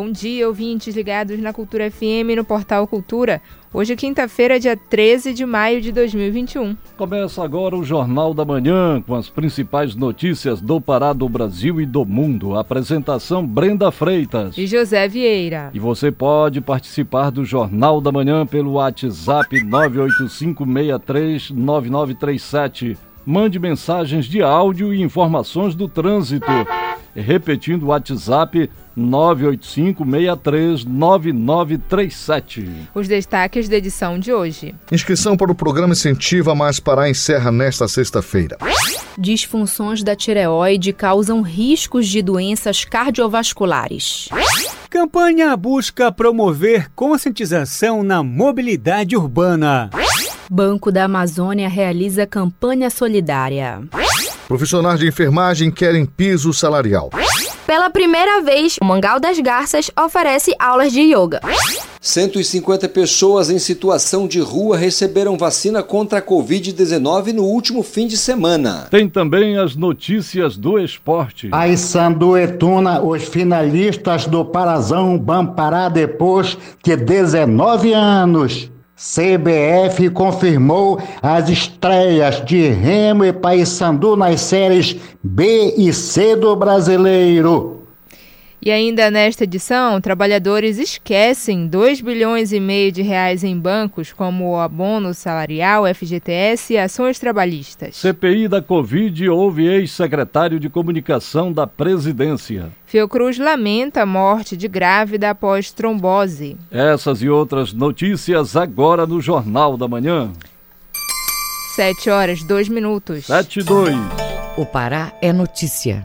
Bom dia, ouvintes ligados na Cultura FM no Portal Cultura. Hoje é quinta-feira, dia 13 de maio de 2021. Começa agora o Jornal da Manhã com as principais notícias do Pará, do Brasil e do mundo. Apresentação Brenda Freitas e José Vieira. E você pode participar do Jornal da Manhã pelo WhatsApp 985639937. Mande mensagens de áudio e informações do trânsito. Repetindo o WhatsApp 985639937. Os destaques da edição de hoje. Inscrição para o programa Incentiva Mais Pará encerra nesta sexta-feira. Disfunções da tireoide causam riscos de doenças cardiovasculares. Campanha busca promover conscientização na mobilidade urbana. Banco da Amazônia realiza campanha solidária. Profissionais de enfermagem querem piso salarial. Pela primeira vez, o Mangal das Garças oferece aulas de yoga. 150 pessoas em situação de rua receberam vacina contra a Covid-19 no último fim de semana. Tem também as notícias do esporte. Aysandu Etuna, os finalistas do Parazão Bampará depois de 19 anos. CBF confirmou as estreias de Remo e Paysandu nas séries B e C do Brasileiro. E ainda nesta edição, trabalhadores esquecem 2 bilhões e meio de reais em bancos, como o abono salarial, FGTS e ações trabalhistas. CPI da Covid houve ex-secretário de comunicação da presidência. Fiocruz lamenta a morte de grávida após trombose. Essas e outras notícias agora no Jornal da Manhã. 7 horas, 2 minutos. 7 e 2. O Pará é notícia.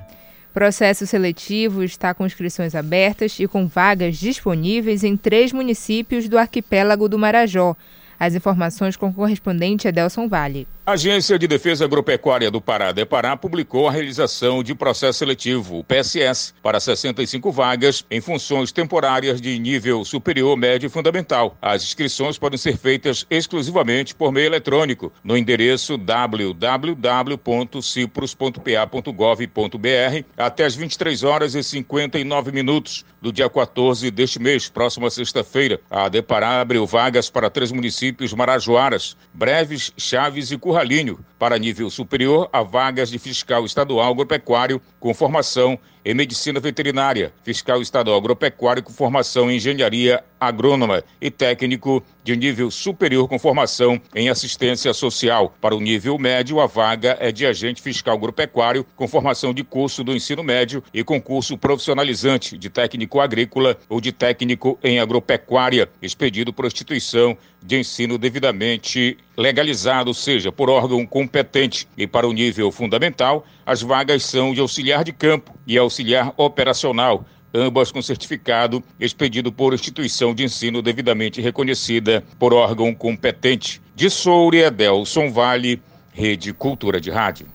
Processo seletivo está com inscrições abertas e com vagas disponíveis em três municípios do arquipélago do Marajó. As informações com o correspondente Adelson Vale. A Agência de Defesa Agropecuária do Pará, Depará, publicou a realização de processo seletivo, o PSS, para 65 vagas em funções temporárias de nível superior, médio e fundamental. As inscrições podem ser feitas exclusivamente por meio eletrônico, no endereço www.cipros.pa.gov.br até as 23 horas e 59 minutos do dia 14 deste mês, próxima sexta-feira. A Depará abriu vagas para três municípios marajoaras, Breves, Chaves e Currais Curralinho, para nível superior a vagas de fiscal estadual agropecuário com formação em medicina veterinária, fiscal estadual agropecuário com formação em engenharia agrônoma e técnico de nível superior com formação em assistência social. Para o nível médio, a vaga é de agente fiscal agropecuário com formação de curso do ensino médio e concurso profissionalizante de técnico agrícola ou de técnico em agropecuária, expedido por instituição de ensino devidamente legalizado, seja, por órgão competente. E para o nível fundamental, as vagas são de auxiliar de campo e auxiliar operacional, ambas com certificado expedido por instituição de ensino devidamente reconhecida por órgão competente. De Soure, Edelson Vale, Rede Cultura de Rádio.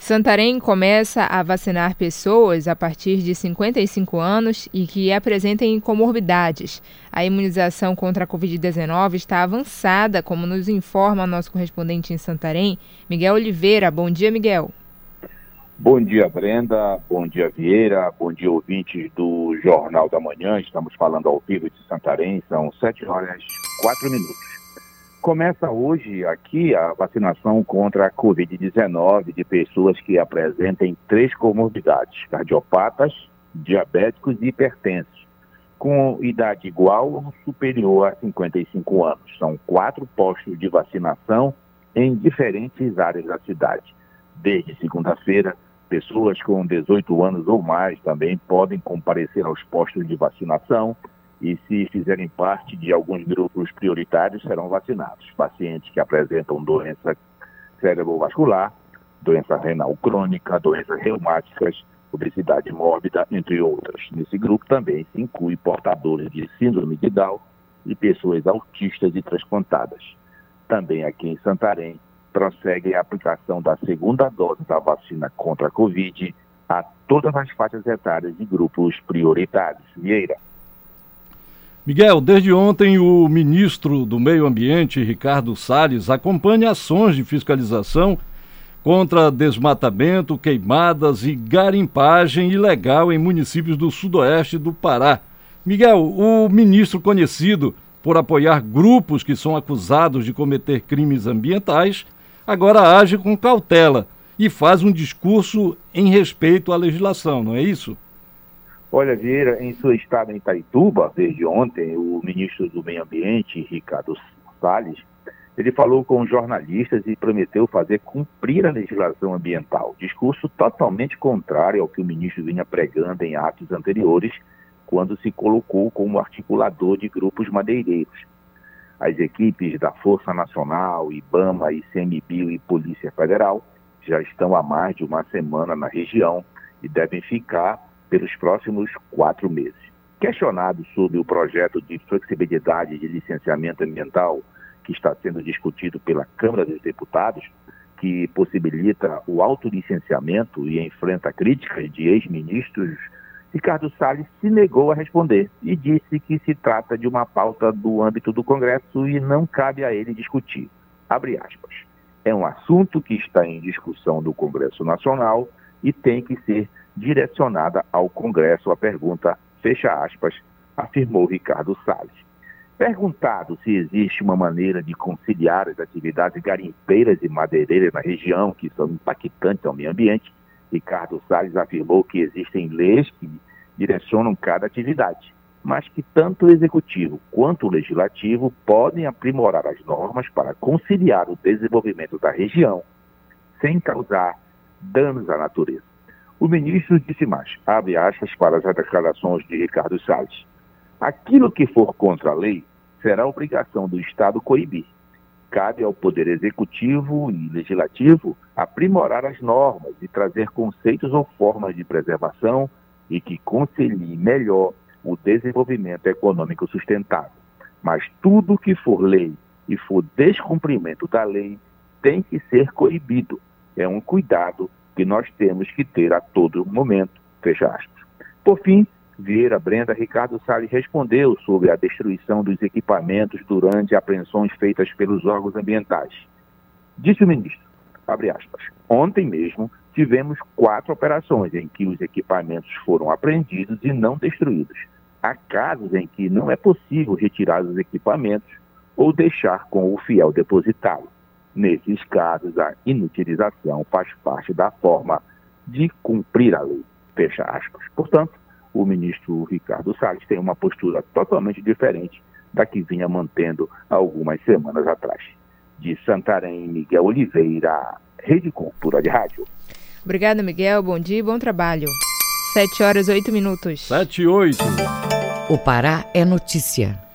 Santarém começa a vacinar pessoas a partir de 55 anos e que apresentem comorbidades. A imunização contra a Covid-19 está avançada, como nos informa nosso correspondente em Santarém, Miguel Oliveira. Bom dia, Miguel. Bom dia, Brenda. Bom dia, Vieira. Bom dia, ouvintes do Jornal da Manhã. Estamos falando ao vivo de Santarém. São 7 horas 4 minutos. Começa hoje aqui a vacinação contra a Covid-19 de pessoas que apresentem três comorbidades: cardiopatas, diabéticos e hipertensos, com idade igual ou superior a 55 anos. São quatro postos de vacinação em diferentes áreas da cidade. Desde segunda-feira, pessoas com 18 anos ou mais também podem comparecer aos postos de vacinação e, se fizerem parte de alguns grupos prioritários, serão vacinados. Pacientes que apresentam doença cerebrovascular, doença renal crônica, doenças reumáticas, obesidade mórbida, entre outras. Nesse grupo também se inclui portadores de síndrome de Down e pessoas autistas e transplantadas. Também aqui em Santarém, prossegue a aplicação da segunda dose da vacina contra a Covid a todas as faixas etárias e grupos prioritários. Vieira. Miguel, desde ontem o ministro do Meio Ambiente, Ricardo Salles, acompanha ações de fiscalização contra desmatamento, queimadas e garimpagem ilegal em municípios do sudoeste do Pará. Miguel, o ministro conhecido por apoiar grupos que são acusados de cometer crimes ambientais, agora age com cautela e faz um discurso em respeito à legislação, não é isso? Olha, Vieira, em sua estada em Itaituba, desde ontem, o ministro do Meio Ambiente, Ricardo Salles, ele falou com jornalistas e prometeu fazer cumprir a legislação ambiental. Discurso totalmente contrário ao que o ministro vinha pregando em atos anteriores, quando se colocou como articulador de grupos madeireiros. As equipes da Força Nacional, IBAMA, ICMBio e Polícia Federal já estão há mais de uma semana na região e devem ficar pelos próximos quatro meses. Questionado sobre o projeto de flexibilidade de licenciamento ambiental que está sendo discutido pela Câmara dos Deputados, que possibilita o autolicenciamento e enfrenta críticas de ex-ministros, Ricardo Salles se negou a responder e disse que se trata de uma pauta do âmbito do Congresso e não cabe a ele discutir. É um assunto que está em discussão no Congresso Nacional e tem que ser direcionada ao Congresso a pergunta, fecha aspas, afirmou Ricardo Salles. Perguntado se existe uma maneira de conciliar as atividades garimpeiras e madeireiras na região, que são impactantes ao meio ambiente, Ricardo Salles afirmou que existem leis que direcionam cada atividade, mas que tanto o executivo quanto o legislativo podem aprimorar as normas para conciliar o desenvolvimento da região sem causar danos à natureza. O ministro disse mais, abre aspas para as declarações de Ricardo Salles. Aquilo que for contra a lei será obrigação do Estado coibir. Cabe ao Poder Executivo e Legislativo aprimorar as normas e trazer conceitos ou formas de preservação e que conciliem melhor o desenvolvimento econômico sustentável. Mas tudo que for lei e for descumprimento da lei tem que ser coibido. É um cuidado que nós temos que ter a todo momento. Fecha aspas. Por fim, Vieira Brenda Ricardo Salles respondeu sobre a destruição dos equipamentos durante apreensões feitas pelos órgãos ambientais. Disse o ministro, abre aspas, ontem mesmo tivemos quatro operações em que os equipamentos foram apreendidos e não destruídos. Há casos em que não é possível retirar os equipamentos ou deixar com o fiel depositário. Nesses casos, a inutilização faz parte da forma de cumprir a lei. Fecha aspas. Portanto, o ministro Ricardo Salles tem uma postura totalmente diferente da que vinha mantendo algumas semanas atrás. De Santarém, Miguel Oliveira, Rede Cultura de Rádio. Obrigada, Miguel. Bom dia e bom trabalho. 7 horas 8 minutos. 7 e 8. O Pará é notícia.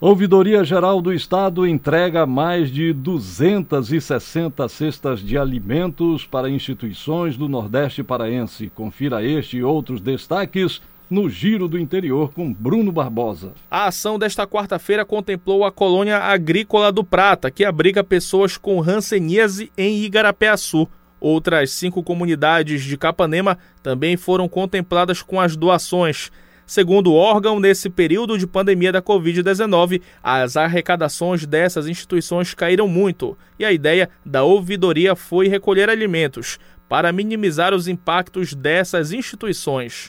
Ouvidoria Geral do Estado entrega mais de 260 cestas de alimentos para instituições do Nordeste paraense. Confira este e outros destaques no Giro do Interior com Bruno Barbosa. A ação desta quarta-feira contemplou a colônia agrícola do Prata, que abriga pessoas com ranceníase em Igarapé-Açu. Outras cinco comunidades de Capanema também foram contempladas com as doações. Segundo o órgão, nesse período de pandemia da Covid-19, as arrecadações dessas instituições caíram muito e a ideia da ouvidoria foi recolher alimentos para minimizar os impactos dessas instituições.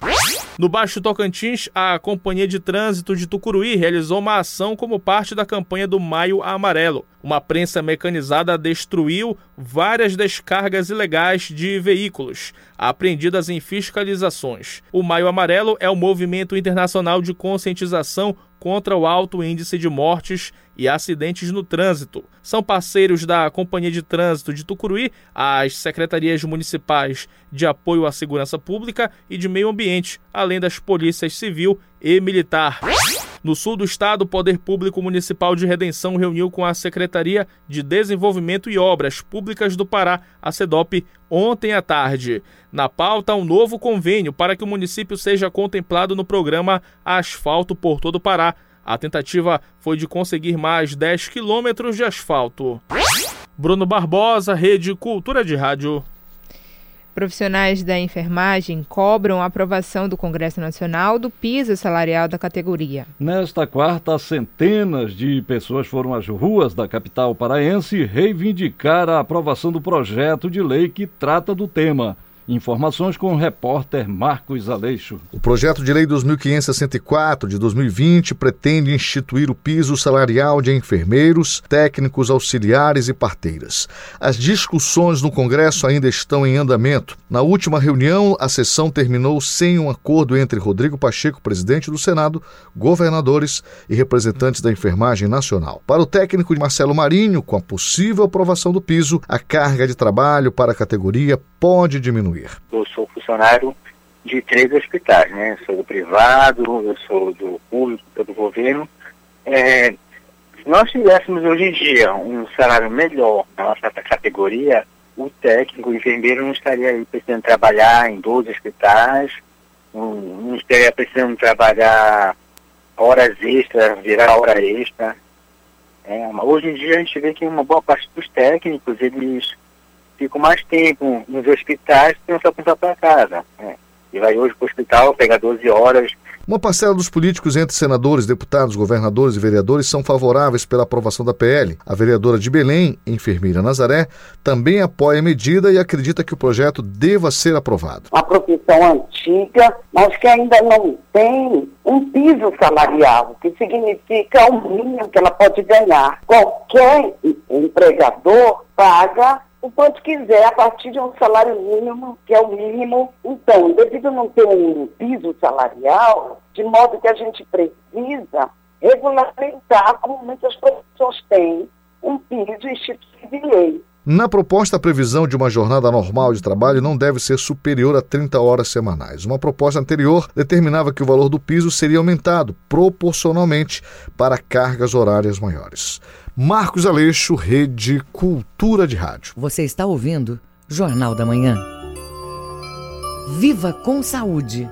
No Baixo Tocantins, a Companhia de Trânsito de Tucuruí realizou uma ação como parte da campanha do Maio Amarelo. Uma prensa mecanizada destruiu várias descargas ilegais de veículos, apreendidas em fiscalizações. O Maio Amarelo é o movimento internacional de conscientização contra o alto índice de mortes e acidentes no trânsito. São parceiros da Companhia de Trânsito de Tucuruí, as secretarias municipais de apoio à segurança pública e de meio ambiente, além das polícias civil e militar. No sul do estado, o Poder Público Municipal de Redenção reuniu com a Secretaria de Desenvolvimento e Obras Públicas do Pará, a SEDOP, ontem à tarde. Na pauta, um novo convênio para que o município seja contemplado no programa Asfalto por todo o Pará. A tentativa foi de conseguir mais 10 quilômetros de asfalto. Bruno Barbosa, Rede Cultura de Rádio. Profissionais da enfermagem cobram a aprovação do Congresso Nacional do piso salarial da categoria. Nesta quarta, centenas de pessoas foram às ruas da capital paraense reivindicar a aprovação do projeto de lei que trata do tema. Informações com o repórter Marcos Aleixo. O projeto de lei 2564 de 2020 pretende instituir o piso salarial de enfermeiros, técnicos auxiliares e parteiras. As discussões no Congresso ainda estão em andamento. Na última reunião, a sessão terminou sem um acordo entre Rodrigo Pacheco, presidente do Senado, governadores e representantes da enfermagem nacional. Para o técnico Marcelo Marinho, com a possível aprovação do piso, a carga de trabalho para a categoria pode diminuir. Eu sou funcionário de três hospitais, né? Eu sou do privado, eu sou do público, do governo. É, se nós tivéssemos hoje em dia um salário melhor na nossa categoria, o técnico, o enfermeiro não estaria aí precisando trabalhar em 12 hospitais, não estaria precisando trabalhar horas extras, virar hora extra. É, hoje em dia a gente vê que uma boa parte dos técnicos, eles ficam mais tempo nos hospitais que não só para casa. Né? E vai hoje para o hospital, pega 12 horas. Uma parcela dos políticos entre senadores, deputados, governadores e vereadores são favoráveis pela aprovação da PL. A vereadora de Belém, enfermeira Nazaré, também apoia a medida e acredita que o projeto deva ser aprovado. Uma profissão antiga, mas que ainda não tem um piso salarial, que significa o mínimo que ela pode ganhar. Qualquer empregador paga o quanto quiser, a partir de um salário mínimo, que é o mínimo. Então, devido a não ter um piso salarial, de modo que a gente precisa regulamentar, como muitas pessoas têm, um piso instituído em lei. Na proposta, a previsão de uma jornada normal de trabalho não deve ser superior a 30 horas semanais. Uma proposta anterior determinava que o valor do piso seria aumentado proporcionalmente para cargas horárias maiores. Marcos Aleixo, Rede Cultura de Rádio. Você está ouvindo Jornal da Manhã. Viva com saúde.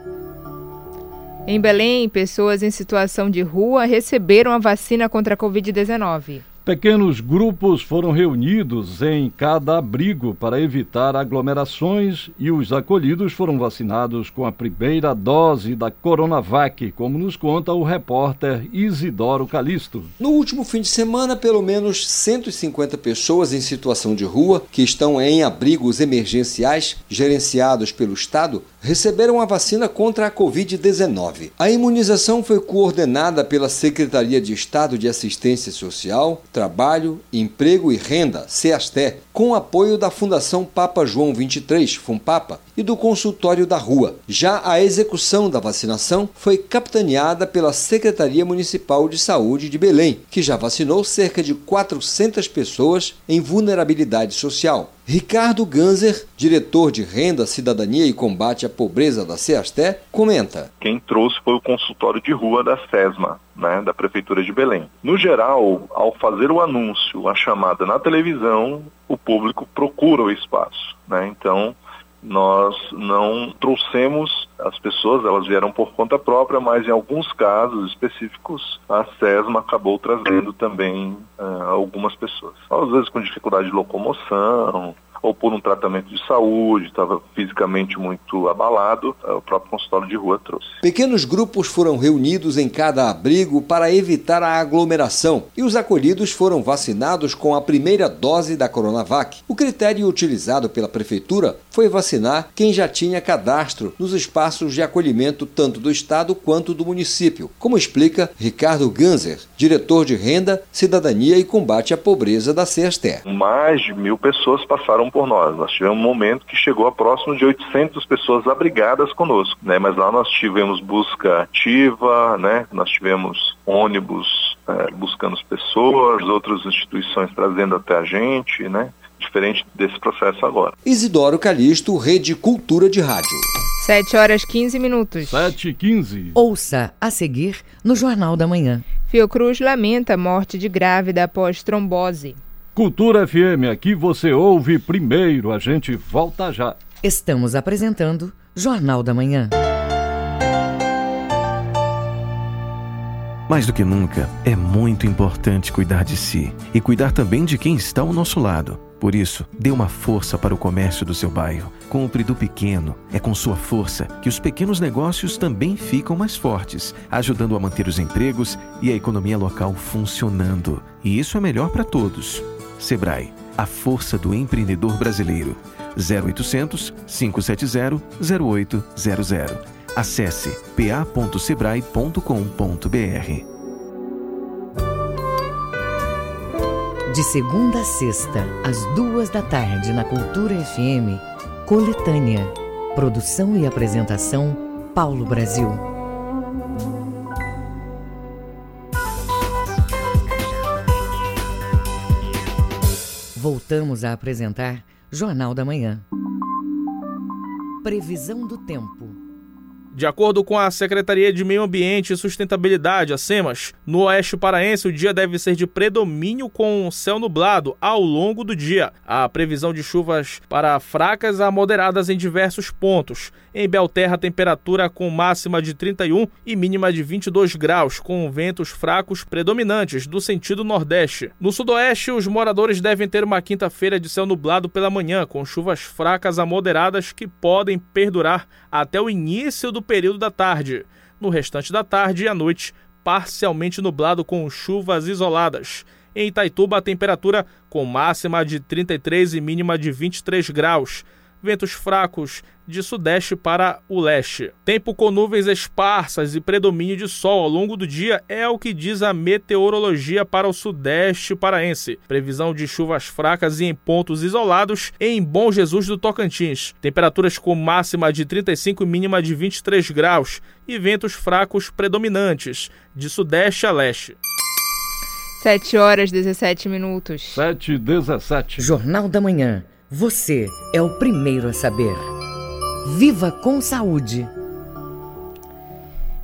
Em Belém, pessoas em situação de rua receberam a vacina contra a Covid-19. Pequenos grupos foram reunidos em cada abrigo para evitar aglomerações e os acolhidos foram vacinados com a primeira dose da Coronavac, como nos conta o repórter Isidoro Calisto. No último fim de semana, pelo menos 150 pessoas em situação de rua, que estão em abrigos emergenciais gerenciados pelo Estado, receberam a vacina contra a Covid-19. A imunização foi coordenada pela Secretaria de Estado de Assistência Social, Trabalho, Emprego e Renda, CEASTE, com apoio da Fundação Papa João 23, FUNPAPA, e do Consultório da Rua. Já a execução da vacinação foi capitaneada pela Secretaria Municipal de Saúde de Belém, que já vacinou cerca de 400 pessoas em vulnerabilidade social. Ricardo Ganzer, diretor de Renda, Cidadania e Combate à Pobreza da CEASTE, comenta. Quem trouxe foi o consultório de rua da SESMA, né, da Prefeitura de Belém. No geral, ao fazer o anúncio, a chamada na televisão, o público procura o espaço. Né? Então, nós não trouxemos as pessoas, elas vieram por conta própria, mas em alguns casos específicos a SESMA acabou trazendo também uh, algumas pessoas. Às vezes com dificuldade de locomoção, ou por um tratamento de saúde, estava fisicamente muito abalado, eh, o próprio consultório de rua trouxe. Pequenos grupos foram reunidos em cada abrigo para evitar a aglomeração e os acolhidos foram vacinados com a primeira dose da Coronavac. O critério utilizado pela prefeitura foi vacinar quem já tinha cadastro nos espaços de acolhimento tanto do estado quanto do município, como explica Ricardo Ganzer, diretor de Renda, Cidadania e Combate à Pobreza da CESTE. Mais de mil pessoas passaram por nós. Nós tivemos um momento que chegou a próximo de 800 pessoas abrigadas conosco, né? Mas lá nós tivemos busca ativa, né? Nós tivemos ônibus é, buscando as pessoas, outras instituições trazendo até a gente, né? Diferente desse processo agora. Isidoro Calixto, Rede Cultura de Rádio. 7 horas 15 minutos. 7 e 15. Ouça a seguir no Jornal da Manhã. Fiocruz lamenta morte de grávida após trombose. Cultura FM, aqui você ouve primeiro, a gente volta já. Estamos apresentando Jornal da Manhã. Mais do que nunca, é muito importante cuidar de si e cuidar também de quem está ao nosso lado. Por isso, dê uma força para o comércio do seu bairro. Compre do pequeno. É com sua força que os pequenos negócios também ficam mais fortes, ajudando a manter os empregos e a economia local funcionando. E isso é melhor para todos. Sebrae, a força do empreendedor brasileiro. 0800 570 0800. Acesse pa.sebrae.com.br. De segunda a sexta, às duas da tarde, na Cultura FM, Coletânea. Produção e apresentação, Paulo Brasil. Voltamos a apresentar Jornal da Manhã. Previsão do tempo. De acordo com a Secretaria de Meio Ambiente e Sustentabilidade, a SEMAS, no oeste paraense o dia deve ser de predomínio com céu nublado ao longo do dia. A previsão de chuvas para fracas a moderadas em diversos pontos. Em Belterra, temperatura com máxima de 31 e mínima de 22 graus, com ventos fracos predominantes do sentido nordeste. No sudoeste, os moradores devem ter uma quinta-feira de céu nublado pela manhã, com chuvas fracas a moderadas que podem perdurar até o início do período da tarde. No restante da tarde e à noite, parcialmente nublado com chuvas isoladas. Em Itaituba, a temperatura com máxima de 33 e mínima de 23 graus ventos fracos de sudeste para o leste. Tempo com nuvens esparsas e predomínio de sol ao longo do dia é o que diz a meteorologia para o sudeste paraense. Previsão de chuvas fracas e em pontos isolados em Bom Jesus do Tocantins. Temperaturas com máxima de 35 e mínima de 23 graus e ventos fracos predominantes de sudeste a leste. 7 horas 17 minutos. 7 e 17. Jornal da Manhã. Você é o primeiro a saber. Viva com saúde!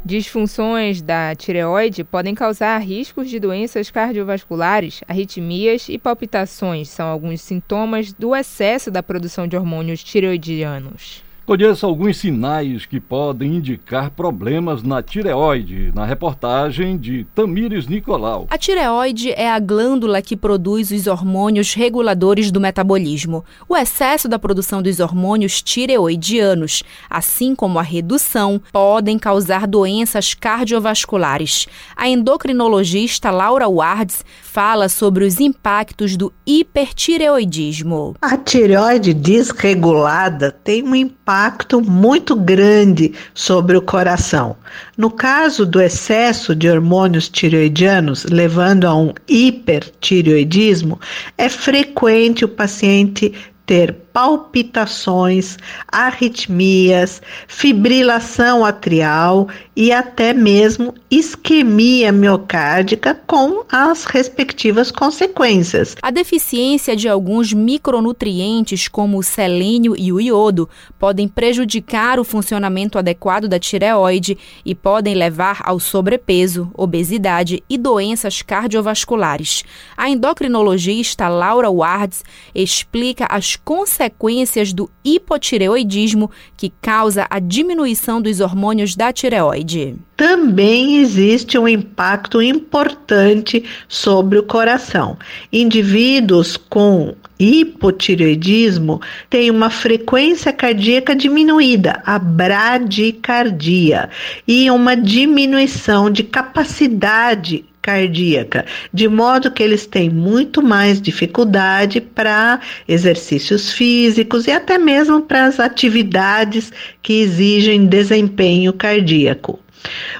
Disfunções da tireoide podem causar riscos de doenças cardiovasculares, arritmias e palpitações. São alguns sintomas do excesso da produção de hormônios tireoidianos. Conheça alguns sinais que podem indicar problemas na tireoide, na reportagem de Tamires Nicolau. A tireoide é a glândula que produz os hormônios reguladores do metabolismo. O excesso da produção dos hormônios tireoidianos, assim como a redução, podem causar doenças cardiovasculares. A endocrinologista Laura Wards fala sobre os impactos do hipertireoidismo. A tireoide desregulada tem um impacto impacto muito grande sobre o coração. No caso do excesso de hormônios tireoidianos, levando a um hipertireoidismo, é frequente o paciente ter palpitações, arritmias, fibrilação atrial e até mesmo isquemia miocárdica com as respectivas consequências. A deficiência de alguns micronutrientes, como o selênio e o iodo, podem prejudicar o funcionamento adequado da tireoide e podem levar ao sobrepeso, obesidade e doenças cardiovasculares. A endocrinologista Laura Wards explica as consequências consequências do hipotireoidismo que causa a diminuição dos hormônios da tireoide. Também existe um impacto importante sobre o coração. Indivíduos com hipotireoidismo têm uma frequência cardíaca diminuída, a bradicardia, e uma diminuição de capacidade cardíaca, de modo que eles têm muito mais dificuldade para exercícios físicos e até mesmo para as atividades que exigem desempenho cardíaco.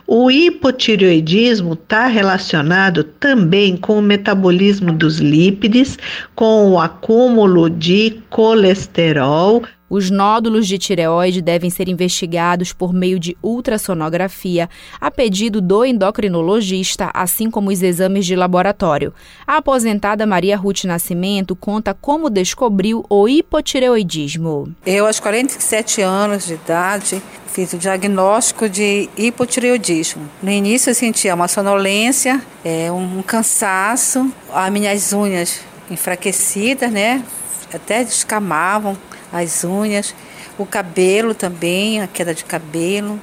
O hipotireoidismo está relacionado também com o metabolismo dos lípides, com o acúmulo de colesterol, os nódulos de tireoide devem ser investigados por meio de ultrassonografia, a pedido do endocrinologista, assim como os exames de laboratório. A aposentada Maria Ruth Nascimento conta como descobriu o hipotireoidismo. Eu, aos 47 anos de idade, fiz o diagnóstico de hipotireoidismo. No início eu sentia uma sonolência, é, um cansaço, as minhas unhas enfraquecidas, né? Até descamavam as unhas, o cabelo também, a queda de cabelo.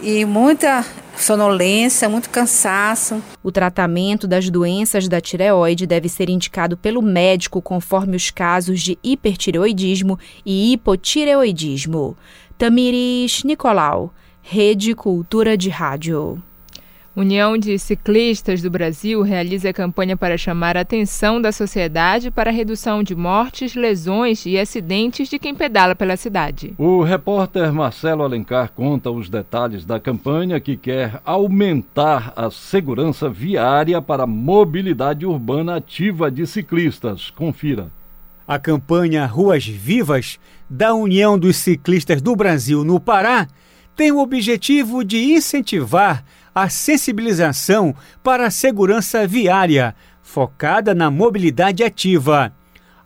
e muita sonolência, muito cansaço. O tratamento das doenças da tireoide deve ser indicado pelo médico conforme os casos de hipertireoidismo e hipotireoidismo. Tamiris Nicolau, Rede Cultura de Rádio. União de Ciclistas do Brasil realiza campanha para chamar a atenção da sociedade para a redução de mortes, lesões e acidentes de quem pedala pela cidade. O repórter Marcelo Alencar conta os detalhes da campanha que quer aumentar a segurança viária para a mobilidade urbana ativa de ciclistas. Confira. A campanha Ruas Vivas da União dos Ciclistas do Brasil no Pará tem o objetivo de incentivar a sensibilização para a segurança viária, focada na mobilidade ativa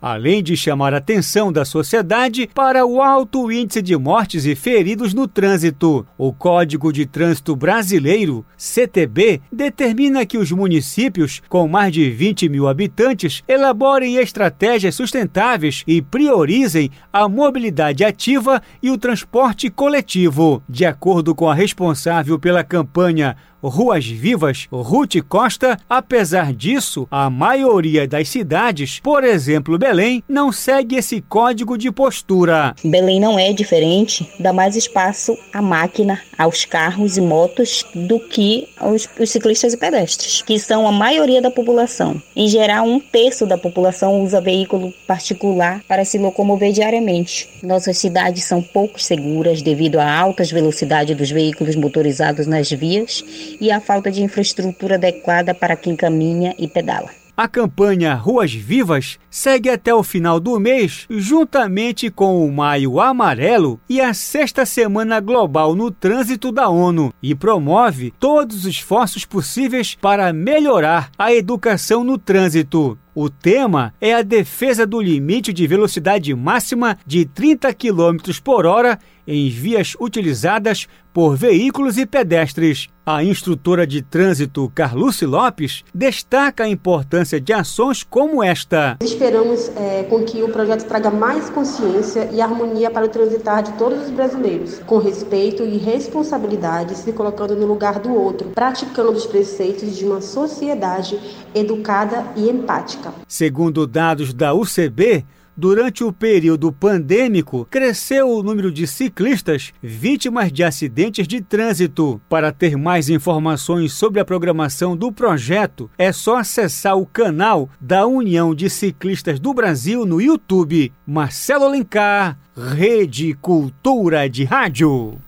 além de chamar a atenção da sociedade para o alto índice de mortes e feridos no trânsito. O Código de Trânsito Brasileiro, CTB, determina que os municípios com mais de 20 mil habitantes elaborem estratégias sustentáveis e priorizem a mobilidade ativa e o transporte coletivo. De acordo com a responsável pela campanha Ruas Vivas, Ruth Costa, apesar disso, a maioria das cidades, por exemplo Belém, não segue esse código de postura. Belém não é diferente, dá mais espaço à máquina, aos carros e motos do que aos, os ciclistas e pedestres, que são a maioria da população. Em geral, um terço da população usa veículo particular para se locomover diariamente. Nossas cidades são pouco seguras devido à altas velocidades dos veículos motorizados nas vias e a falta de infraestrutura adequada para quem caminha e pedala. A campanha Ruas Vivas segue até o final do mês, juntamente com o Maio Amarelo e a Sexta Semana Global no Trânsito da ONU, e promove todos os esforços possíveis para melhorar a educação no trânsito. O tema é a defesa do limite de velocidade máxima de 30 km por hora em vias utilizadas por veículos e pedestres. A instrutora de trânsito Carluce Lopes destaca a importância de ações como esta. Esperamos é, com que o projeto traga mais consciência e harmonia para o transitar de todos os brasileiros, com respeito e responsabilidade, se colocando no lugar do outro, praticando os preceitos de uma sociedade educada e empática. Segundo dados da UCB, durante o período pandêmico, cresceu o número de ciclistas vítimas de acidentes de trânsito. Para ter mais informações sobre a programação do projeto, é só acessar o canal da União de Ciclistas do Brasil no YouTube. Marcelo Alencar, Rede Cultura de Rádio.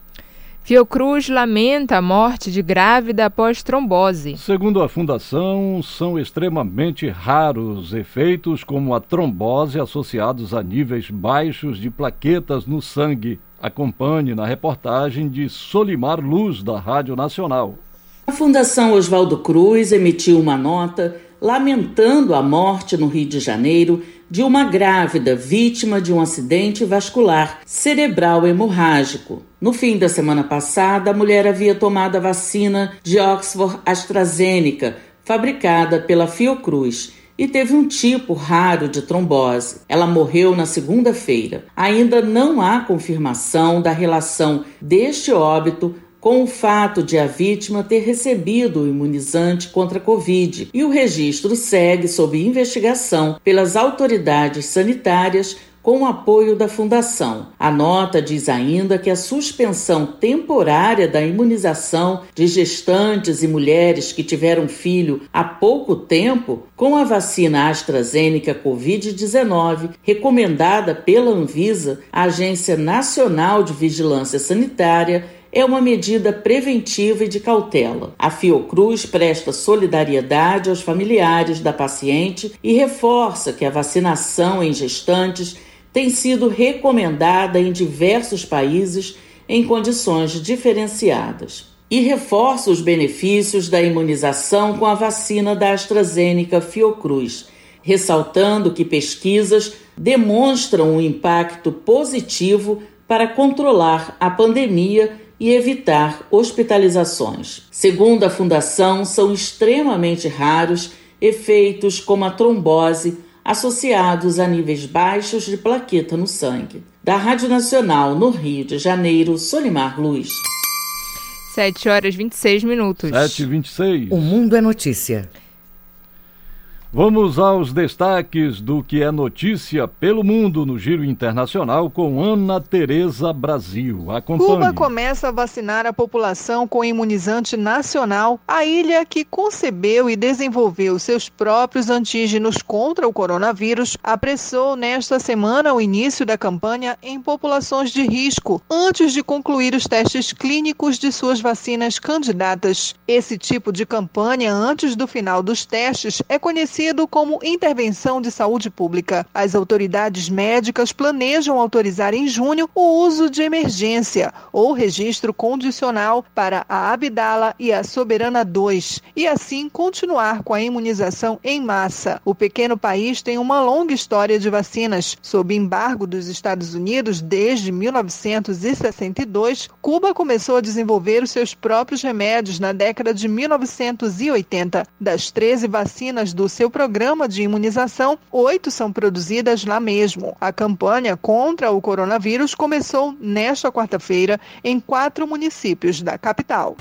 Fiocruz lamenta a morte de grávida após trombose. Segundo a fundação, são extremamente raros efeitos como a trombose associados a níveis baixos de plaquetas no sangue. Acompanhe na reportagem de Solimar Luz, da Rádio Nacional. A Fundação Oswaldo Cruz emitiu uma nota lamentando a morte no Rio de Janeiro de uma grávida vítima de um acidente vascular cerebral hemorrágico. No fim da semana passada, a mulher havia tomado a vacina de Oxford AstraZeneca, fabricada pela Fiocruz, e teve um tipo raro de trombose. Ela morreu na segunda-feira. Ainda não há confirmação da relação deste óbito com o fato de a vítima ter recebido o imunizante contra a Covid e o registro segue sob investigação pelas autoridades sanitárias com o apoio da Fundação. A nota diz ainda que a suspensão temporária da imunização de gestantes e mulheres que tiveram filho há pouco tempo com a vacina AstraZeneca Covid-19, recomendada pela Anvisa, a Agência Nacional de Vigilância Sanitária, é uma medida preventiva e de cautela. A Fiocruz presta solidariedade aos familiares da paciente e reforça que a vacinação em gestantes tem sido recomendada em diversos países em condições diferenciadas. E reforça os benefícios da imunização com a vacina da AstraZeneca Fiocruz, ressaltando que pesquisas demonstram um impacto positivo para controlar a pandemia e evitar hospitalizações. Segundo a Fundação, são extremamente raros efeitos como a trombose associados a níveis baixos de plaqueta no sangue. Da Rádio Nacional, no Rio de Janeiro, Solimar Luz. 7 horas 26 minutos. 7 e 26 O Mundo é Notícia. Vamos aos destaques do que é notícia pelo mundo no Giro Internacional com Ana Tereza Brasil. Acompanhe. Cuba começa a vacinar a população com imunizante nacional. A ilha que concebeu e desenvolveu seus próprios antígenos contra o coronavírus apressou nesta semana o início da campanha em populações de risco, antes de concluir os testes clínicos de suas vacinas candidatas. Esse tipo de campanha antes do final dos testes é conhecido conhecido como intervenção de saúde pública. As autoridades médicas planejam autorizar em junho o uso de emergência ou registro condicional para a Abdala e a Soberana 2 e assim continuar com a imunização em massa. O pequeno país tem uma longa história de vacinas. Sob embargo dos Estados Unidos desde 1962, Cuba começou a desenvolver os seus próprios remédios na década de 1980. Das 13 vacinas do seu programa de imunização, oito são produzidas lá mesmo. A campanha contra o coronavírus começou nesta quarta-feira em quatro municípios da capital.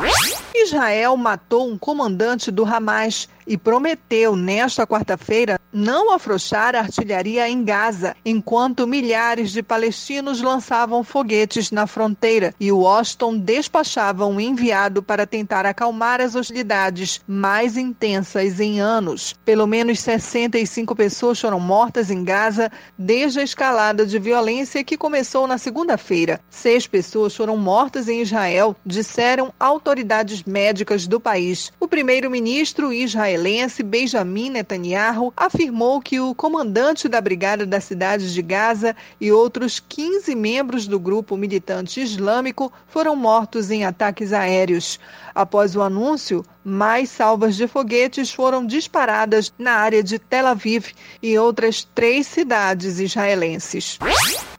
Israel matou um comandante do Hamas e prometeu nesta quarta-feira não afrouxar a artilharia em Gaza, enquanto milhares de palestinos lançavam foguetes na fronteira e Washington despachava um enviado para tentar acalmar as hostilidades mais intensas em anos. Pelo menos 65 pessoas foram mortas em Gaza desde a escalada de violência que começou na segunda-feira. Seis pessoas foram mortas em Israel, disseram autoridades médicas do país. O primeiro-ministro israelense Benjamin Netanyahu afirmou que o comandante da brigada da cidade de Gaza e outros 15 membros do grupo militante islâmico foram mortos em ataques aéreos. Após o anúncio, mais salvas de foguetes foram disparadas na área de Tel Aviv e outras três cidades israelenses.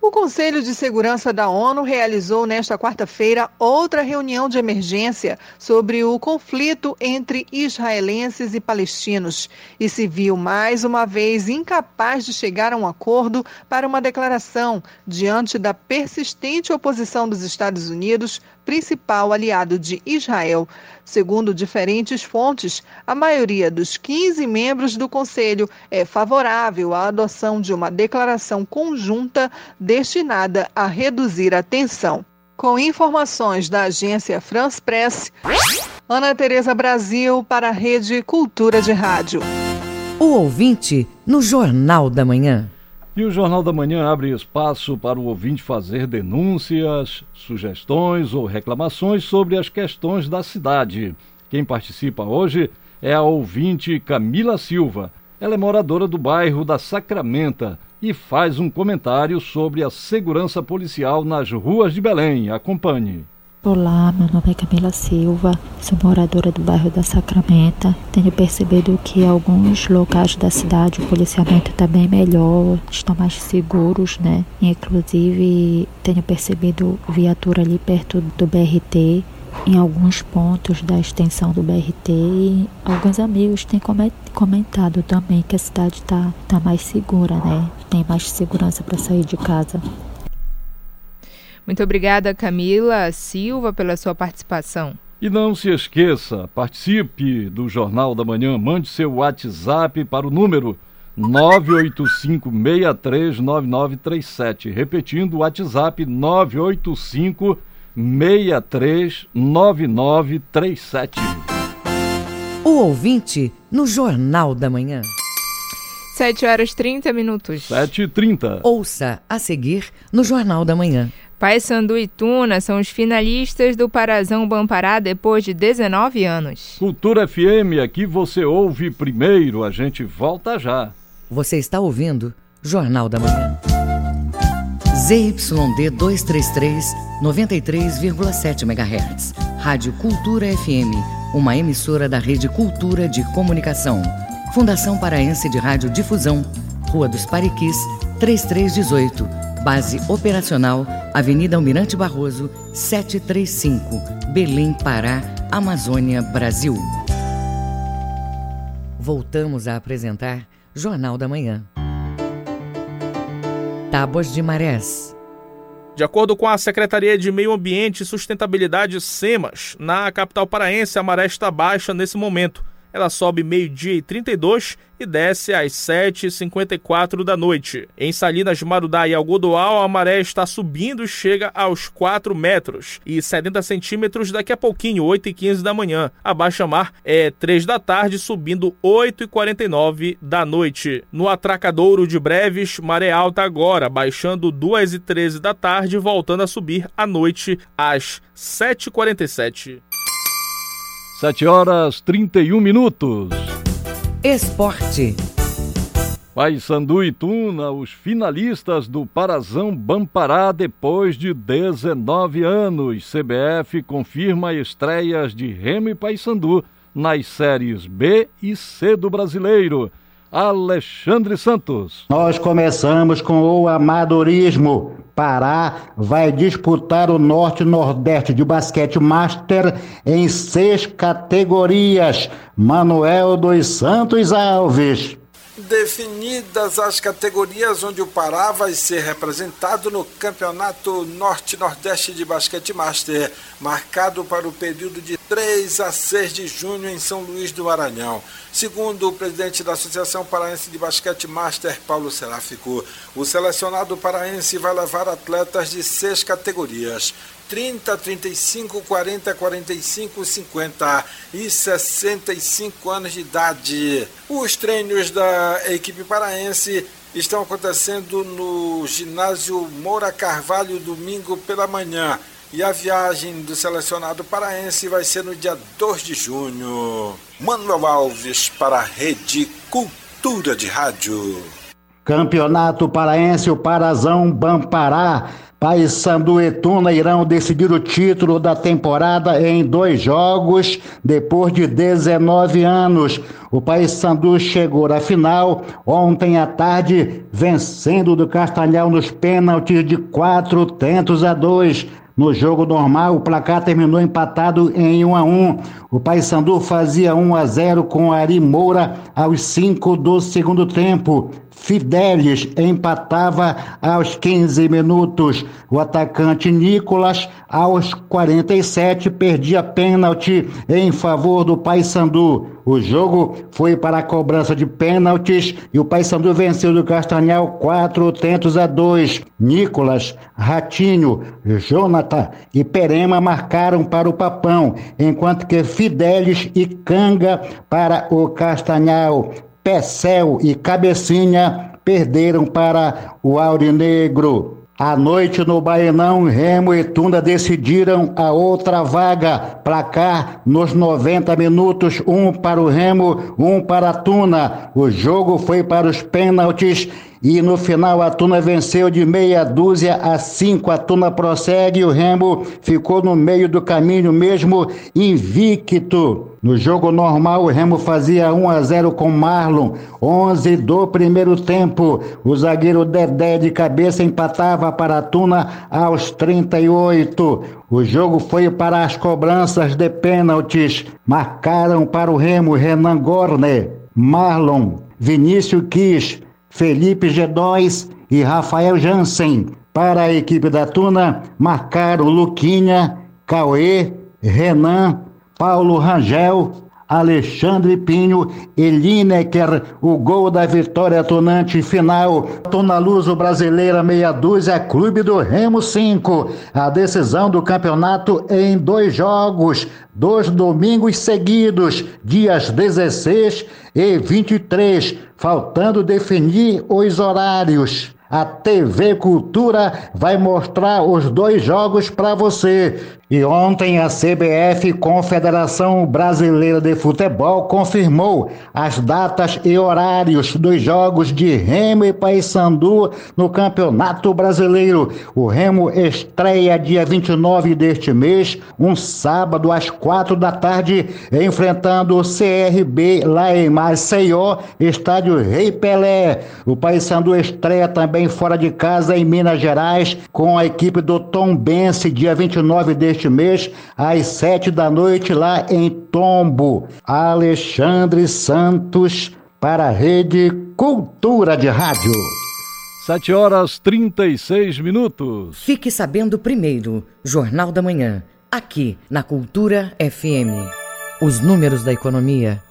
O Conselho de Segurança da ONU realizou nesta quarta-feira outra reunião de emergência sobre o conflito entre israelenses e palestinos e se viu mais uma vez incapaz de chegar a um acordo para uma declaração diante da persistente oposição dos Estados Unidos, principal aliado de Israel. Segundo diferentes fontes, a maioria dos 15 membros do Conselho é favorável à adoção de uma declaração conjunta destinada a reduzir a tensão. Com informações da agência France Press, Ana Tereza Brasil para a Rede Cultura de Rádio. O ouvinte no Jornal da Manhã. E o Jornal da Manhã abre espaço para o ouvinte fazer denúncias, sugestões ou reclamações sobre as questões da cidade. Quem participa hoje é a ouvinte Camila Silva. Ela é moradora do bairro da Sacramenta e faz um comentário sobre a segurança policial nas ruas de Belém. Acompanhe. Olá, meu nome é Camila Silva, sou moradora do bairro da Sacramenta. Tenho percebido que alguns locais da cidade o policiamento está bem melhor, estão mais seguros, né? Inclusive, tenho percebido viatura ali perto do BRT, em alguns pontos da extensão do BRT. E alguns amigos têm comentado também que a cidade está tá mais segura, né? Tem mais segurança para sair de casa. Muito obrigada, Camila Silva, pela sua participação. E não se esqueça, participe do Jornal da Manhã, mande seu WhatsApp para o número 985639937. Repetindo, o WhatsApp 985639937. O ouvinte no Jornal da Manhã. 7 horas 30 minutos. 7 e 30. Ouça a seguir no Jornal da Manhã. Paysandu e Tuna são os finalistas do Parazão Bampará depois de 19 anos. Cultura FM, aqui você ouve primeiro, a gente volta já. Você está ouvindo Jornal da Manhã. ZYD 233, 93,7 MHz. Rádio Cultura FM, uma emissora da Rede Cultura de Comunicação. Fundação Paraense de Rádio Difusão, Rua dos Pariquis, 3318. Base operacional, Avenida Almirante Barroso, 735, Belém, Pará, Amazônia, Brasil. Voltamos a apresentar Jornal da Manhã. Tábuas de Marés. De acordo com a Secretaria de Meio Ambiente e Sustentabilidade SEMAS, na capital paraense a maré está baixa nesse momento. Ela sobe meio-dia e 32 e desce às 7h54 da noite. Em Salinas, Marudá e Algodoal, a maré está subindo e chega aos 4 metros e 70 centímetros daqui a pouquinho, 8h15 da manhã. A baixa mar é 3 da tarde, subindo 8h49 da noite. No Atracadouro de Breves, maré alta agora, baixando 2h13 da tarde, voltando a subir à noite às 7h47. 7 horas 31 minutos. Esporte. Paysandu e Tuna, os finalistas do Parazão Bampará depois de 19 anos. CBF confirma estreias de Remo e Paysandu nas séries B e C do Brasileiro. Alexandre Santos. Nós começamos com o amadorismo. Pará vai disputar o Norte-Nordeste de Basquete Master em seis categorias. Manuel dos Santos Alves definidas as categorias onde o Pará vai ser representado no Campeonato Norte-Nordeste de Basquete Master, marcado para o período de 3 a 6 de junho em São Luís do Maranhão. Segundo o presidente da Associação Paraense de Basquete Master, Paulo Seráfico, o selecionado paraense vai levar atletas de seis categorias: 30, 35, 40, 45, 50 e 65 anos de idade. Os treinos da equipe paraense estão acontecendo no ginásio Moura Carvalho domingo pela manhã. E a viagem do selecionado paraense vai ser no dia 2 de junho. Manuel Alves para a Rede Cultura de Rádio. Campeonato Paraense, o Parazão Bampará Paysandu e Tuna irão decidir o título da temporada em dois jogos depois de 19 anos. O Paysandu chegou à final ontem à tarde, vencendo do Castanhal nos pênaltis de quatro tentos a dois. No jogo normal, o placar terminou empatado em 1 a 1. O Paysandu fazia 1 a 0 com Ari Moura aos 5 do segundo tempo. Fidelis empatava aos 15 minutos. O atacante Nicolas, aos 47, perdia pênalti em favor do Paysandu. O jogo foi para a cobrança de pênaltis e o Paysandu venceu do Castanhal quatro tentos a dois. Nicolas, Ratinho, Jonathan e Perema marcaram para o Papão, enquanto que Fidelis e Canga para o Castanhal. Pecel e Cabecinha perderam para o Aurinegro. À noite no Baenão, Remo e Tunda decidiram a outra vaga. Placar nos 90 minutos, um para o Remo, um para a Tuna. O jogo foi para os pênaltis e no final a Tuna venceu de meia dúzia a cinco. A Tuna prossegue e o Remo ficou no meio do caminho mesmo invicto. No jogo normal, o Remo fazia 1 a 0 com Marlon, 11 do primeiro tempo. O zagueiro Dedé de cabeça empatava para a Tuna aos 38. O jogo foi para as cobranças de pênaltis. Marcaram para o Remo Renan Gorner, Marlon, Vinícius Quis, Felipe G2 e Rafael Jansen. Para a equipe da Tuna, marcaram Luquinha, Cauê, Renan, Paulo Rangel, Alexandre Pinho e Lineker, o gol da vitória tonante final. Tona Luso Brasileira meia dúzia, Clube do Remo 5. A decisão do campeonato em dois jogos, dois domingos seguidos, dias 16 e 23, faltando definir os horários. A TV Cultura vai mostrar os dois jogos para você. E ontem a CBF, Confederação Brasileira de Futebol, confirmou as datas e horários dos jogos de Remo e Paysandu no Campeonato Brasileiro. O Remo estreia dia 29 deste mês, um sábado às quatro da tarde, enfrentando o CRB lá em Maceió, estádio Rei Pelé. O Paysandu estreia também fora de casa em Minas Gerais com a equipe do Tom Bense, dia 29 deste mês, às sete da noite, lá em Tombo. Alexandre Santos, para a Rede Cultura de Rádio. 7 horas 36 minutos. Fique sabendo primeiro, Jornal da Manhã, aqui na Cultura FM. Os números da economia.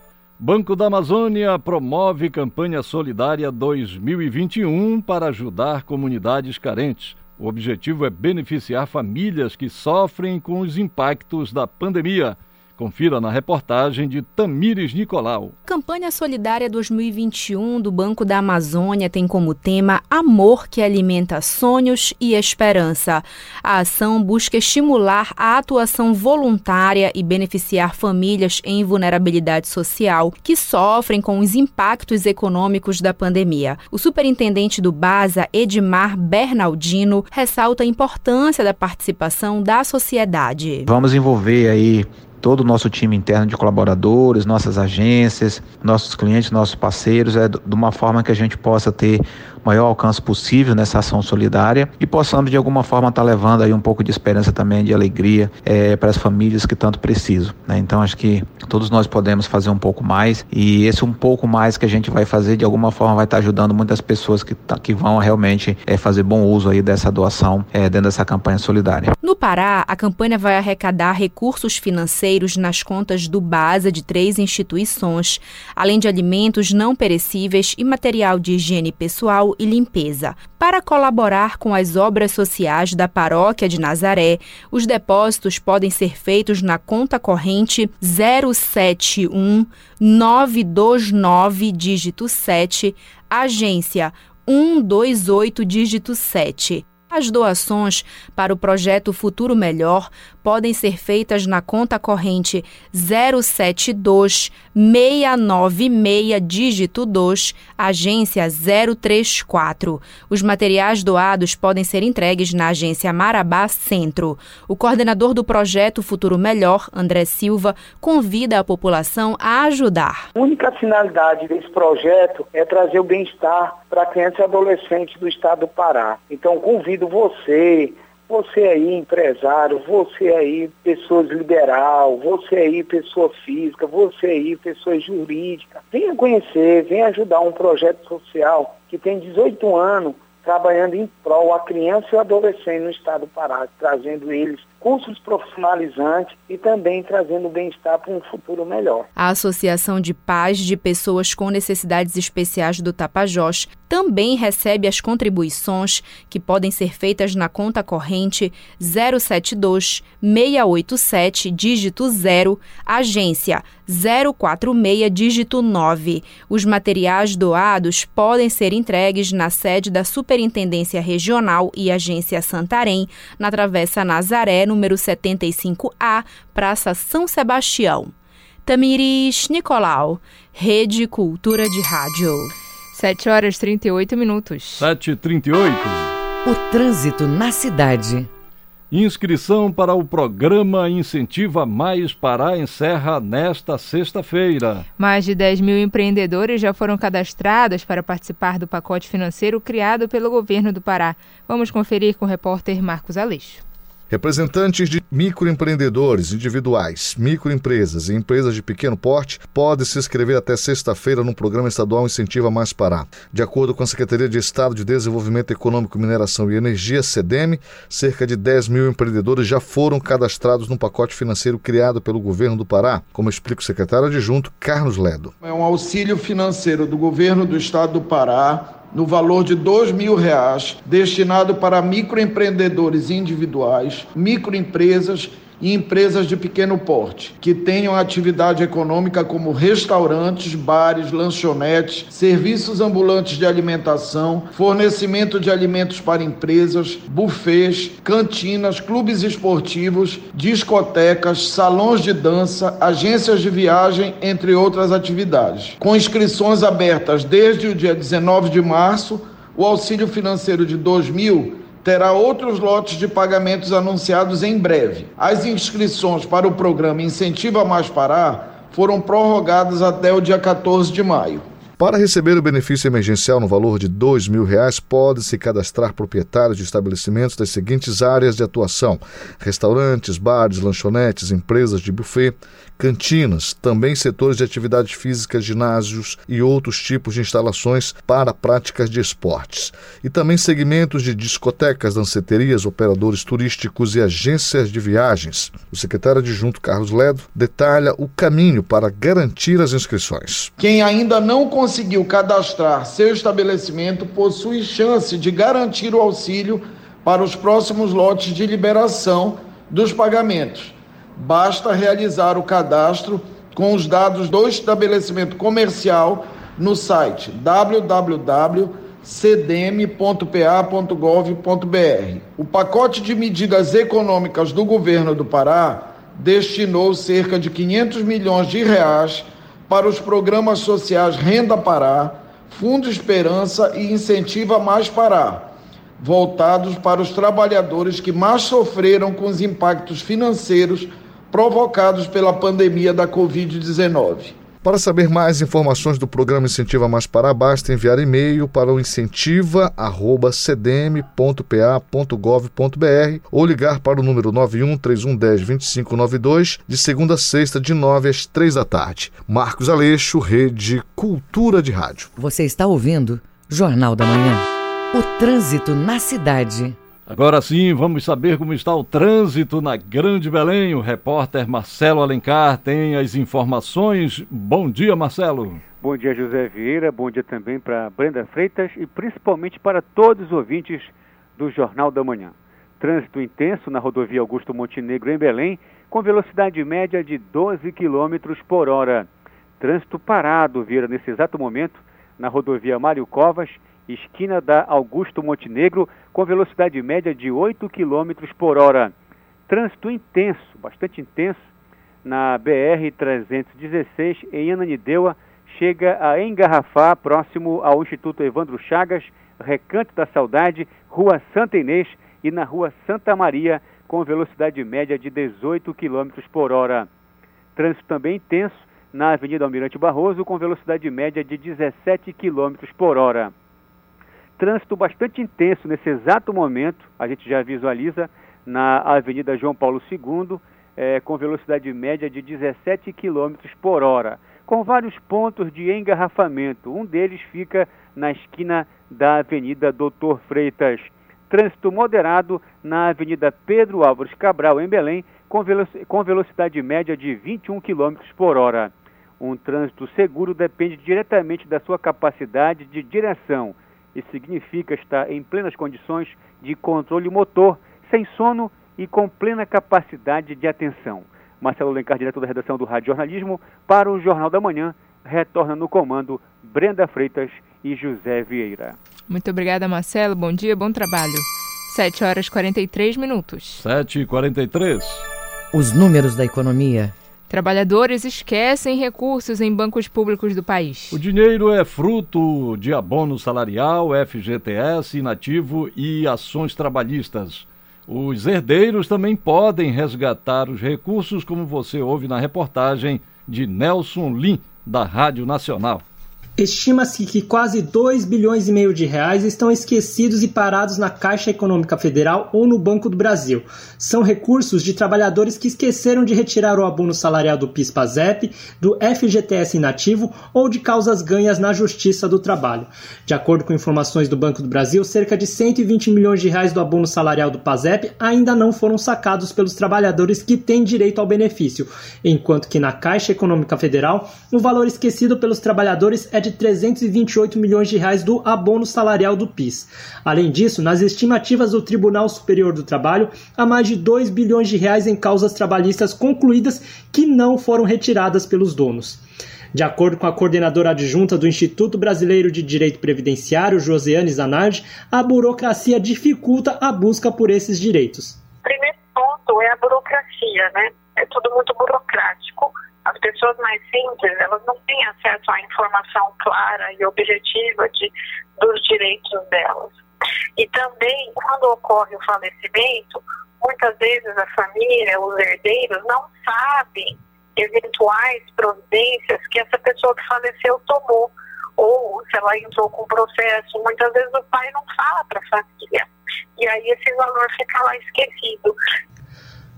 Banco da Amazônia promove campanha solidária 2021 para ajudar comunidades carentes. O objetivo é beneficiar famílias que sofrem com os impactos da pandemia. Confira na reportagem de Tamires Nicolau. Campanha Solidária 2021 do Banco da Amazônia tem como tema Amor que alimenta sonhos e esperança. A ação busca estimular a atuação voluntária e beneficiar famílias em vulnerabilidade social que sofrem com os impactos econômicos da pandemia. O superintendente do BASA, Edmar Bernardino, ressalta a importância da participação da sociedade. Vamos envolver aí todo o nosso time interno de colaboradores, nossas agências, nossos clientes, nossos parceiros, é de uma forma que a gente possa ter maior alcance possível nessa ação solidária e possamos de alguma forma estar tá levando aí um pouco de esperança também, de alegria é, para as famílias que tanto precisam. Né? Então acho que todos nós podemos fazer um pouco mais e esse um pouco mais que a gente vai fazer de alguma forma vai estar tá ajudando muitas pessoas que, tá, que vão realmente é, fazer bom uso aí dessa doação é, dentro dessa campanha solidária. No Pará, a campanha vai arrecadar recursos financeiros nas contas do BASA de três instituições, além de alimentos não perecíveis e material de higiene pessoal e limpeza. Para colaborar com as obras sociais da Paróquia de Nazaré, os depósitos podem ser feitos na conta corrente 071 929 dígito 7, agência 128 dígito 7. As doações para o projeto Futuro Melhor podem ser feitas na conta corrente 072 696 dígito 2, agência 034. Os materiais doados podem ser entregues na agência Marabá Centro. O coordenador do projeto Futuro Melhor, André Silva, convida a população a ajudar. A única finalidade desse projeto é trazer o bem-estar para crianças e adolescentes do estado do Pará. Então convido você, você aí, empresário, você aí, pessoa liberal, você aí, pessoa física, você aí, pessoa jurídica, venha conhecer, venha ajudar um projeto social que tem 18 anos trabalhando em prol a criança e o adolescente no estado do Pará, trazendo eles cursos profissionalizantes e também trazendo bem-estar para um futuro melhor. A Associação de Pais de Pessoas com Necessidades Especiais do Tapajós também recebe as contribuições que podem ser feitas na conta corrente 072 687 dígito 0, agência 046 dígito 9. Os materiais doados podem ser entregues na sede da Superintendência Regional e Agência Santarém, na Travessa Nazaré, número 75A, Praça São Sebastião. Tamiris Nicolau, Rede Cultura de Rádio. 7 horas 38 minutos. 7 38 O trânsito na cidade. Inscrição para o programa Incentiva Mais Pará encerra nesta sexta-feira. Mais de 10 mil empreendedores já foram cadastrados para participar do pacote financeiro criado pelo governo do Pará. Vamos conferir com o repórter Marcos Aleixo. Representantes de microempreendedores individuais, microempresas e empresas de pequeno porte podem se inscrever até sexta-feira no programa estadual Incentiva Mais Pará. De acordo com a Secretaria de Estado de Desenvolvimento Econômico, Mineração e Energia, SEDEM, cerca de 10 mil empreendedores já foram cadastrados no pacote financeiro criado pelo governo do Pará, como explica o secretário adjunto Carlos Ledo. É um auxílio financeiro do governo do estado do Pará no valor de dois mil reais, destinado para microempreendedores individuais, microempresas e empresas de pequeno porte, que tenham atividade econômica como restaurantes, bares, lanchonetes, serviços ambulantes de alimentação, fornecimento de alimentos para empresas, bufês, cantinas, clubes esportivos, discotecas, salões de dança, agências de viagem, entre outras atividades. Com inscrições abertas desde o dia 19 de março, o auxílio financeiro de 2 mil terá outros lotes de pagamentos anunciados em breve. As inscrições para o programa Incentiva Mais Pará foram prorrogadas até o dia 14 de maio. Para receber o benefício emergencial no valor de 2 mil reais, pode se cadastrar proprietários de estabelecimentos das seguintes áreas de atuação: restaurantes, bares, lanchonetes, empresas de buffet, cantinas, também setores de atividade física, ginásios e outros tipos de instalações para práticas de esportes. E também segmentos de discotecas, danceterias, operadores turísticos e agências de viagens. O secretário adjunto Carlos Ledo detalha o caminho para garantir as inscrições. Quem ainda não conseguiu cadastrar seu estabelecimento possui chance de garantir o auxílio para os próximos lotes de liberação dos pagamentos. Basta realizar o cadastro com os dados do estabelecimento comercial no site www.cdm.pa.gov.br. O pacote de medidas econômicas do governo do Pará destinou cerca de 500 milhões de reais para os programas sociais Renda Pará, Fundo Esperança e Incentiva Mais Pará voltados para os trabalhadores que mais sofreram com os impactos financeiros provocados pela pandemia da Covid-19. Para saber mais informações do programa Incentiva Mais Pará, basta enviar e-mail para o incentiva.cdm.pa.gov.br ou ligar para o número 91 3110 2592 de segunda a sexta, de 9 às 3 da tarde. Marcos Aleixo, Rede Cultura de Rádio. Você está ouvindo Jornal da Manhã. O trânsito na cidade. Agora sim, vamos saber como está o trânsito na Grande Belém. O repórter Marcelo Alencar tem as informações. Bom dia, Marcelo. Bom dia, José Vieira. Bom dia também para Brenda Freitas e principalmente para todos os ouvintes do Jornal da Manhã. Trânsito intenso na rodovia Augusto Montenegro em Belém, com velocidade média de 12 km por hora. Trânsito parado, Vieira, nesse exato momento, na rodovia Mário Covas esquina da Augusto Montenegro, com velocidade média de 8 km por hora. Trânsito intenso, bastante intenso, na BR-316 em Ananindeua, chega a engarrafar próximo ao Instituto Evandro Chagas, Recanto da Saudade, Rua Santa Inês e na Rua Santa Maria, com velocidade média de 18 km por hora. Trânsito também intenso na Avenida Almirante Barroso, com velocidade média de 17 km por hora trânsito bastante intenso nesse exato momento, a gente já visualiza na Avenida João Paulo II, é, com velocidade média de 17 km por hora, com vários pontos de engarrafamento. Um deles fica na esquina da Avenida Doutor Freitas. Trânsito moderado na Avenida Pedro Álvares Cabral, em Belém, com, com velocidade média de 21 km por hora. Um trânsito seguro depende diretamente da sua capacidade de direção isso significa estar em plenas condições de controle motor, sem sono e com plena capacidade de atenção. Marcelo Lencar, diretor da redação do Rádio Jornalismo, para o Jornal da Manhã, retorna no comando Brenda Freitas e José Vieira. Muito obrigada, Marcelo. Bom dia, bom trabalho. 7 horas e 43 minutos. 7 e 43. Os números da economia Trabalhadores esquecem recursos em bancos públicos do país. O dinheiro é fruto de abono salarial, FGTS, inativo e ações trabalhistas. Os herdeiros também podem resgatar os recursos, como você ouve na reportagem de Nelson Lim, da Rádio Nacional. Estima-se que quase 2 bilhões e meio de reais estão esquecidos e parados na Caixa Econômica Federal ou no Banco do Brasil. São recursos de trabalhadores que esqueceram de retirar o abono salarial do PIS/PASEP, do FGTS inativo ou de causas ganhas na Justiça do Trabalho. De acordo com informações do Banco do Brasil, cerca de 120 milhões de reais do abono salarial do PASEP ainda não foram sacados pelos trabalhadores que têm direito ao benefício, enquanto que na Caixa Econômica Federal, o valor esquecido pelos trabalhadores é de de 328 milhões de reais do abono salarial do PIS. Além disso, nas estimativas do Tribunal Superior do Trabalho, há mais de 2 bilhões de reais em causas trabalhistas concluídas que não foram retiradas pelos donos. De acordo com a coordenadora adjunta do Instituto Brasileiro de Direito Previdenciário, Josiane Zanardi, a burocracia dificulta a busca por esses direitos. Primeiro ponto é a burocracia, né? É tudo muito burocrático pessoas mais simples, elas não têm acesso à informação clara e objetiva de, dos direitos delas. E também, quando ocorre o falecimento, muitas vezes a família, os herdeiros, não sabem eventuais providências que essa pessoa que faleceu tomou, ou se ela entrou com processo. Muitas vezes o pai não fala para a família, e aí esse valor fica lá esquecido.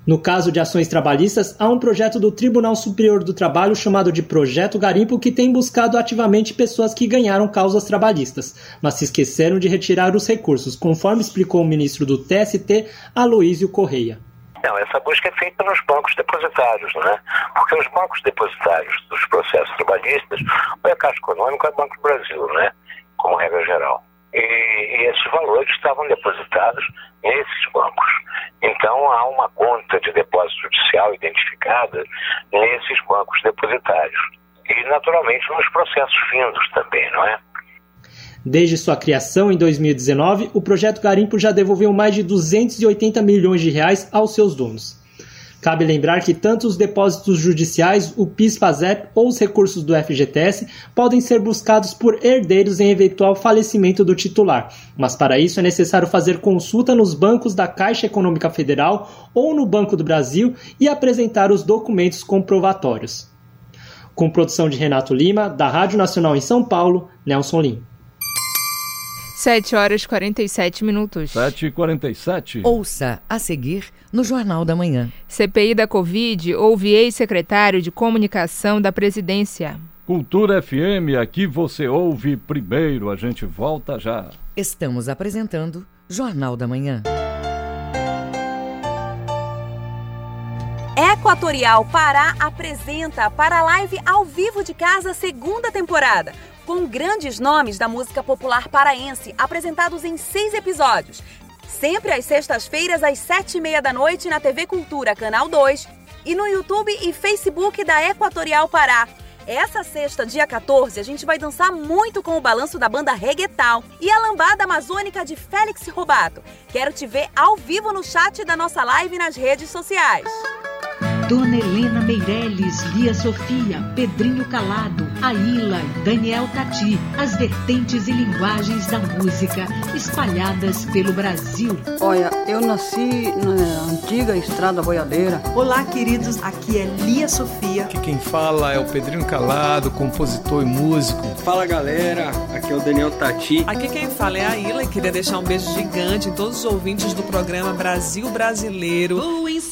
No caso de ações trabalhistas, há um projeto do Tribunal Superior do Trabalho chamado de Projeto Garimpo que tem buscado ativamente pessoas que ganharam causas trabalhistas, mas se esqueceram de retirar os recursos, conforme explicou o ministro do TST, Aloísio Correia. Não, essa busca é feita nos bancos depositários, não é? Porque os bancos depositários dos processos trabalhistas, ou é Caixa Econômica ou é o Banco do Brasil, né? Como regra geral. E, e esses valores estavam depositados nesses bancos. Então há uma conta de depósito judicial identificada nesses bancos depositários. E naturalmente nos processos findos também, não é? Desde sua criação em 2019, o projeto Garimpo já devolveu mais de 280 milhões de reais aos seus donos. Cabe lembrar que tanto os depósitos judiciais, o PIS-PASEP ou os recursos do FGTS podem ser buscados por herdeiros em eventual falecimento do titular, mas para isso é necessário fazer consulta nos bancos da Caixa Econômica Federal ou no Banco do Brasil e apresentar os documentos comprovatórios. Com produção de Renato Lima, da Rádio Nacional em São Paulo, Nelson Lim. 7 horas e 47 minutos. 7 e 47. Ouça a seguir no Jornal da Manhã. CPI da Covid ouve ex-secretário de Comunicação da Presidência. Cultura FM, aqui você ouve primeiro. A gente volta já. Estamos apresentando Jornal da Manhã. Equatorial Pará apresenta para a live ao vivo de casa segunda temporada com grandes nomes da música popular paraense, apresentados em seis episódios. Sempre às sextas-feiras, às sete e meia da noite, na TV Cultura, Canal 2, e no YouTube e Facebook da Equatorial Pará. Essa sexta, dia 14, a gente vai dançar muito com o balanço da banda Reggaetal e a lambada amazônica de Félix Robato. Quero te ver ao vivo no chat da nossa live nas redes sociais. Dona Helena Meirelles, Lia Sofia, Pedrinho Calado, Aila, Daniel Tati, as vertentes e linguagens da música espalhadas pelo Brasil. Olha, eu nasci na antiga estrada boiadeira. Olá, queridos, aqui é Lia Sofia. Aqui quem fala é o Pedrinho Calado, compositor e músico. Fala galera, aqui é o Daniel Tati. Aqui quem fala é a Aila e queria deixar um beijo gigante em todos os ouvintes do programa Brasil Brasileiro.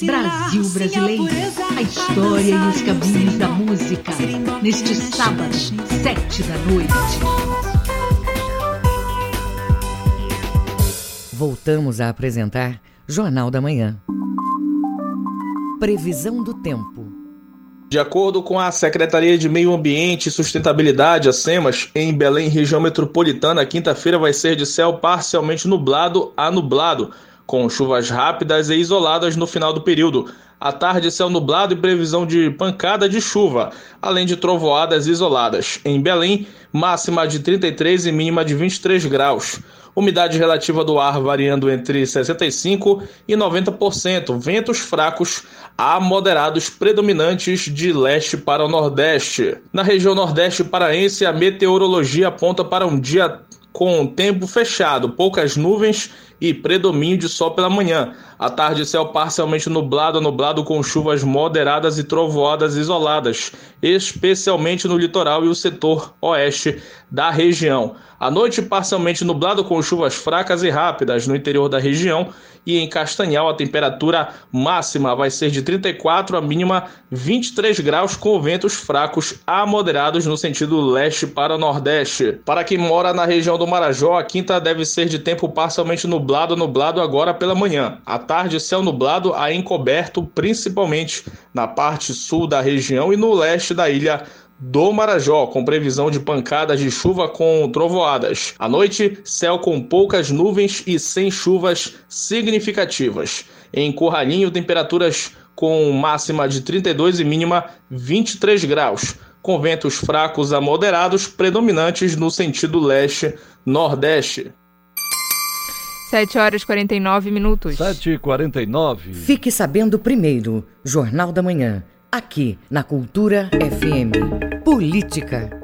Brasil Brasileiro a história e os caminhos da música. Neste sábado, sete da noite. Voltamos a apresentar Jornal da Manhã. Previsão do tempo. De acordo com a Secretaria de Meio Ambiente e Sustentabilidade, a SEMAS, em Belém, região metropolitana, quinta-feira vai ser de céu parcialmente nublado a nublado, com chuvas rápidas e isoladas no final do período. À tarde, céu nublado e previsão de pancada de chuva, além de trovoadas isoladas. Em Belém, máxima de 33 e mínima de 23 graus. Umidade relativa do ar variando entre 65% e 90%. Ventos fracos a moderados predominantes de leste para o nordeste. Na região nordeste paraense, a meteorologia aponta para um dia com tempo fechado, poucas nuvens e predomínio de sol pela manhã. À tarde, céu parcialmente nublado, nublado com chuvas moderadas e trovoadas isoladas, especialmente no litoral e o setor oeste da região. À noite, parcialmente nublado com chuvas fracas e rápidas no interior da região e em Castanhal a temperatura máxima vai ser de 34 a mínima 23 graus com ventos fracos a moderados no sentido leste para nordeste. Para quem mora na região do Marajó, a quinta deve ser de tempo parcialmente nublado, nublado agora pela manhã. À tarde, céu nublado a encoberto, principalmente na parte sul da região e no leste da ilha do Marajó, com previsão de pancadas de chuva com trovoadas. À noite, céu com poucas nuvens e sem chuvas significativas. Em Curralinho, temperaturas com máxima de 32 e mínima 23 graus, com ventos fracos a moderados predominantes no sentido leste-nordeste. 7 horas e 49 minutos. 7 e 49. Fique sabendo primeiro, Jornal da Manhã aqui na Cultura FM. Política.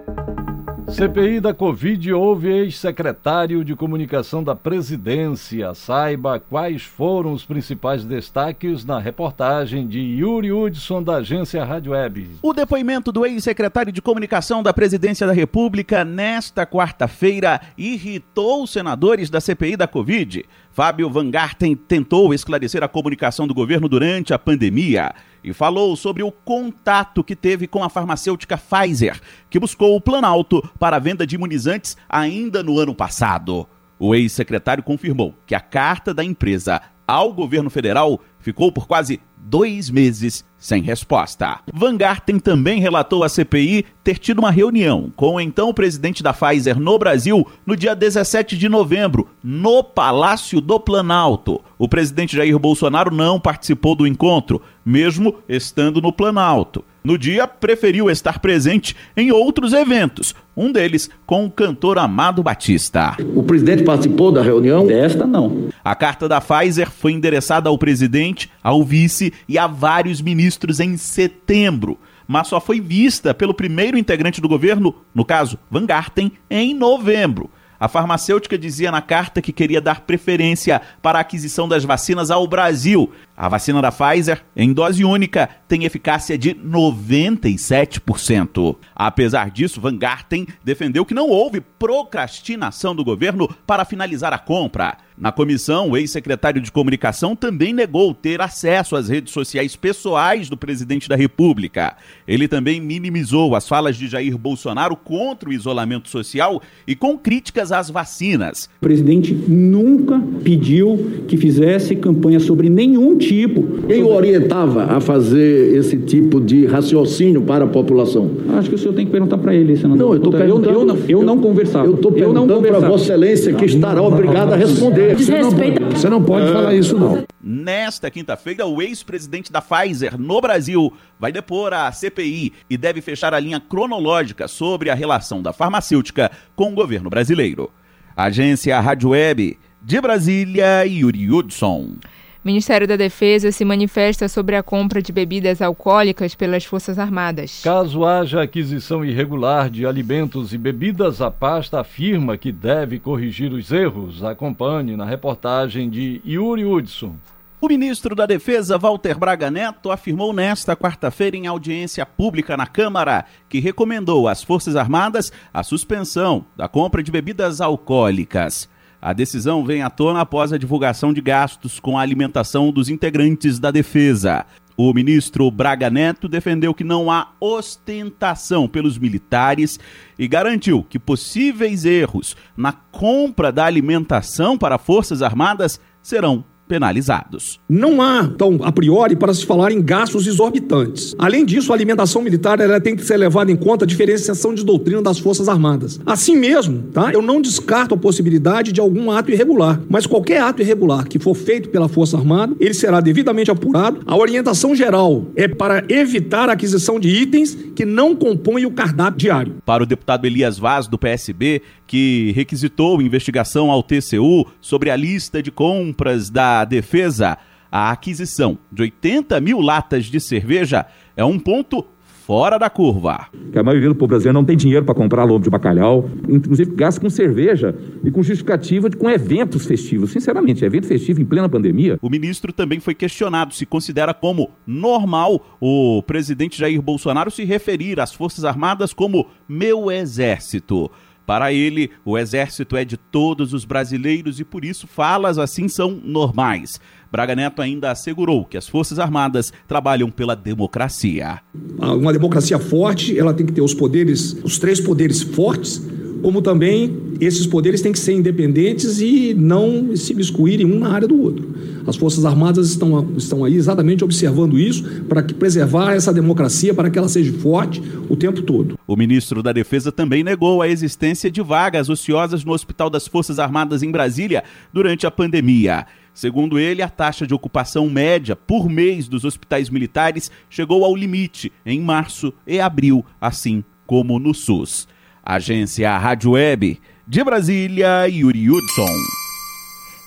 CPI da Covid houve ex-secretário de Comunicação da Presidência. Saiba quais foram os principais destaques na reportagem de Yuri Hudson, da agência Rádio Web. O depoimento do ex-secretário de Comunicação da Presidência da República nesta quarta-feira irritou os senadores da CPI da Covid. Fábio Van Garten tentou esclarecer a comunicação do governo durante a pandemia e falou sobre o contato que teve com a farmacêutica Pfizer, que buscou o Planalto para a venda de imunizantes ainda no ano passado. O ex-secretário confirmou que a carta da empresa ao governo federal ficou por quase dois meses sem resposta. Van Garten também relatou à CPI ter tido uma reunião com o então presidente da Pfizer no Brasil no dia 17 de novembro, no Palácio do Planalto. O presidente Jair Bolsonaro não participou do encontro, mesmo estando no Planalto. No dia, preferiu estar presente em outros eventos, um deles com o cantor Amado Batista. O presidente participou da reunião? Desta, não. A carta da Pfizer foi endereçada ao presidente, ao vice e a vários ministros em setembro, mas só foi vista pelo primeiro integrante do governo, no caso, Van Garten, em novembro. A farmacêutica dizia na carta que queria dar preferência para a aquisição das vacinas ao Brasil. A vacina da Pfizer, em dose única, tem eficácia de 97%. Apesar disso, Van Garten defendeu que não houve procrastinação do governo para finalizar a compra. Na comissão, o ex-secretário de comunicação também negou ter acesso às redes sociais pessoais do presidente da República. Ele também minimizou as falas de Jair Bolsonaro contra o isolamento social e com críticas às vacinas. O presidente nunca pediu que fizesse campanha sobre nenhum tipo. Quem o orientava a fazer esse tipo de raciocínio para a população? Acho que o senhor tem que perguntar para ele. Senão não, eu estou perguntando. Eu, eu, não, eu não conversava. Eu estou perguntando para Vossa Excelência que estará obrigado a responder. Desrespeita. Você não, você não pode falar isso, não. Nesta quinta-feira, o ex-presidente da Pfizer no Brasil vai depor a CPI e deve fechar a linha cronológica sobre a relação da farmacêutica com o governo brasileiro. Agência Rádio Web de Brasília, Yuri Hudson. Ministério da Defesa se manifesta sobre a compra de bebidas alcoólicas pelas Forças Armadas. Caso haja aquisição irregular de alimentos e bebidas, a pasta afirma que deve corrigir os erros. Acompanhe na reportagem de Yuri Hudson. O ministro da Defesa, Walter Braga Neto, afirmou nesta quarta-feira em audiência pública na Câmara que recomendou às Forças Armadas a suspensão da compra de bebidas alcoólicas. A decisão vem à tona após a divulgação de gastos com a alimentação dos integrantes da defesa. O ministro Braga Neto defendeu que não há ostentação pelos militares e garantiu que possíveis erros na compra da alimentação para Forças Armadas serão penalizados. Não há, então, a priori, para se falar em gastos exorbitantes. Além disso, a alimentação militar ela tem que ser levada em conta a diferenciação de doutrina das Forças Armadas. Assim mesmo, tá? eu não descarto a possibilidade de algum ato irregular, mas qualquer ato irregular que for feito pela Força Armada, ele será devidamente apurado. A orientação geral é para evitar a aquisição de itens que não compõem o cardápio diário. Para o deputado Elias Vaz, do PSB, que requisitou investigação ao TCU sobre a lista de compras da defesa, a aquisição de 80 mil latas de cerveja é um ponto fora da curva. Que a maioria do povo brasileiro não tem dinheiro para comprar lombo de bacalhau, inclusive gasta com cerveja e com justificativa de com eventos festivos. Sinceramente, evento festivo em plena pandemia. O ministro também foi questionado se considera como normal o presidente Jair Bolsonaro se referir às Forças Armadas como meu exército. Para ele, o exército é de todos os brasileiros e por isso falas assim são normais. Braga Neto ainda assegurou que as Forças Armadas trabalham pela democracia. Uma democracia forte, ela tem que ter os poderes, os três poderes fortes, como também esses poderes têm que ser independentes e não se miscuírem um na área do outro. As Forças Armadas estão, estão aí exatamente observando isso para preservar essa democracia, para que ela seja forte o tempo todo. O ministro da Defesa também negou a existência de vagas ociosas no Hospital das Forças Armadas em Brasília durante a pandemia. Segundo ele, a taxa de ocupação média por mês dos hospitais militares chegou ao limite em março e abril, assim como no SUS. Agência Rádio Web de Brasília, Yuri Hudson.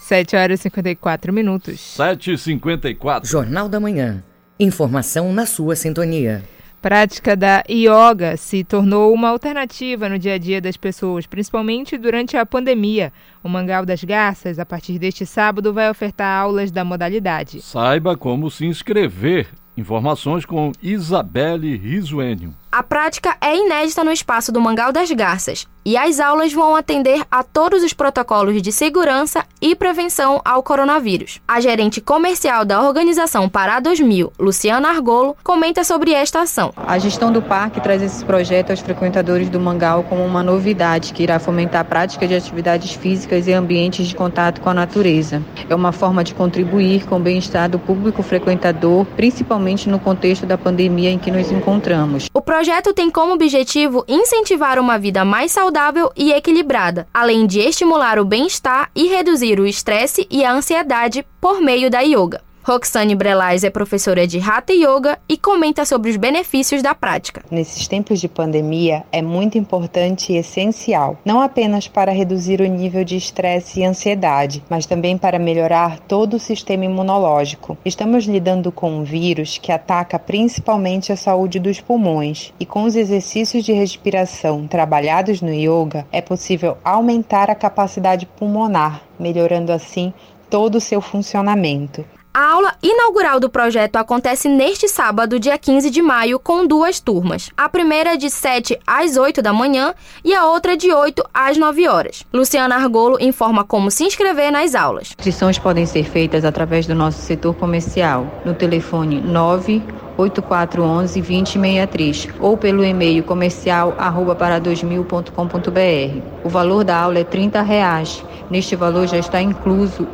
7 horas e 54 minutos. 7 e 54 Jornal da Manhã. Informação na sua sintonia. Prática da yoga se tornou uma alternativa no dia a dia das pessoas, principalmente durante a pandemia. O Mangal das Garças, a partir deste sábado, vai ofertar aulas da modalidade. Saiba como se inscrever. Informações com Isabelle Risuênio. A prática é inédita no espaço do Mangal das Garças e as aulas vão atender a todos os protocolos de segurança e prevenção ao coronavírus. A gerente comercial da organização Pará 2000, Luciana Argolo, comenta sobre esta ação. A gestão do parque traz esse projeto aos frequentadores do Mangal como uma novidade que irá fomentar a prática de atividades físicas e ambientes de contato com a natureza. É uma forma de contribuir com o bem-estar do público frequentador, principalmente no contexto da pandemia em que nos encontramos. O projeto tem como objetivo incentivar uma vida mais saudável e equilibrada, além de estimular o bem-estar e reduzir o estresse e a ansiedade por meio da yoga. Roxane Brelais é professora de Hatha Yoga e comenta sobre os benefícios da prática. Nesses tempos de pandemia, é muito importante e essencial, não apenas para reduzir o nível de estresse e ansiedade, mas também para melhorar todo o sistema imunológico. Estamos lidando com um vírus que ataca principalmente a saúde dos pulmões, e com os exercícios de respiração trabalhados no yoga, é possível aumentar a capacidade pulmonar, melhorando assim todo o seu funcionamento. A aula inaugural do projeto acontece neste sábado, dia 15 de maio, com duas turmas. A primeira de 7 às 8 da manhã e a outra de 8 às 9 horas. Luciana Argolo informa como se inscrever nas aulas. Inscrições podem ser feitas através do nosso setor comercial no telefone 9 8411 2063 ou pelo e-mail comercial arroba para 2000.com.br. O valor da aula é 30 reais. Neste valor já está incluso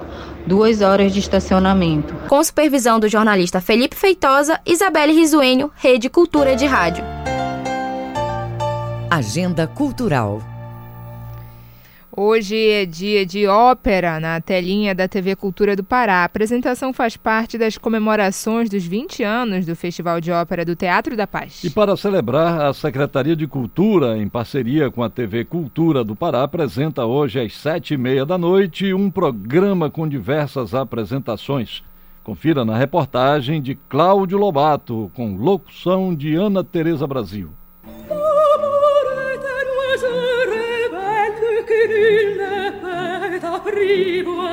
duas horas de estacionamento. Com supervisão do jornalista Felipe Feitosa, Isabelle Risuênio, Rede Cultura de Rádio. Agenda Cultural. Hoje é dia de ópera na telinha da TV Cultura do Pará. A apresentação faz parte das comemorações dos 20 anos do Festival de Ópera do Teatro da Paz. E para celebrar, a Secretaria de Cultura, em parceria com a TV Cultura do Pará, apresenta hoje às sete e meia da noite um programa com diversas apresentações. Confira na reportagem de Cláudio Lobato, com locução de Ana Tereza Brasil. Brille ed aprivo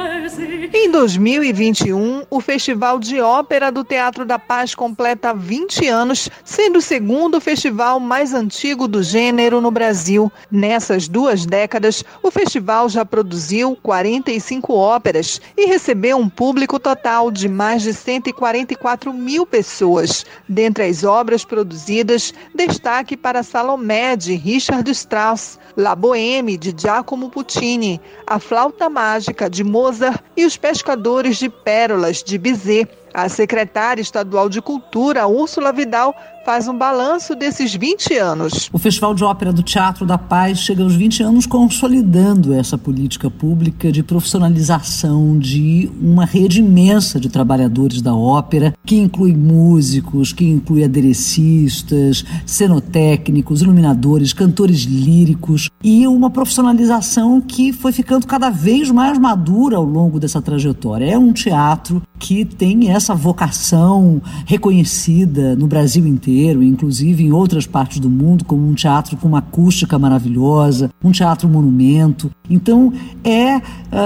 Em 2021, o Festival de Ópera do Teatro da Paz completa 20 anos, sendo o segundo festival mais antigo do gênero no Brasil. Nessas duas décadas, o festival já produziu 45 óperas e recebeu um público total de mais de 144 mil pessoas. Dentre as obras produzidas, destaque para Salomé, de Richard Strauss, La Boheme, de Giacomo Puccini, A Flauta Mágica, de Mozart e Os Pescadores de Pérolas, de Bizet. A secretária estadual de Cultura, Úrsula Vidal, faz um balanço desses 20 anos. O Festival de Ópera do Teatro da Paz chega aos 20 anos consolidando essa política pública de profissionalização de uma rede imensa de trabalhadores da ópera, que inclui músicos, que inclui aderecistas, cenotécnicos, iluminadores, cantores líricos e uma profissionalização que foi ficando cada vez mais madura ao longo dessa trajetória. É um teatro que tem essa vocação reconhecida no Brasil inteiro, inclusive em outras partes do mundo, como um teatro com uma acústica maravilhosa, um teatro monumento. Então, é uh,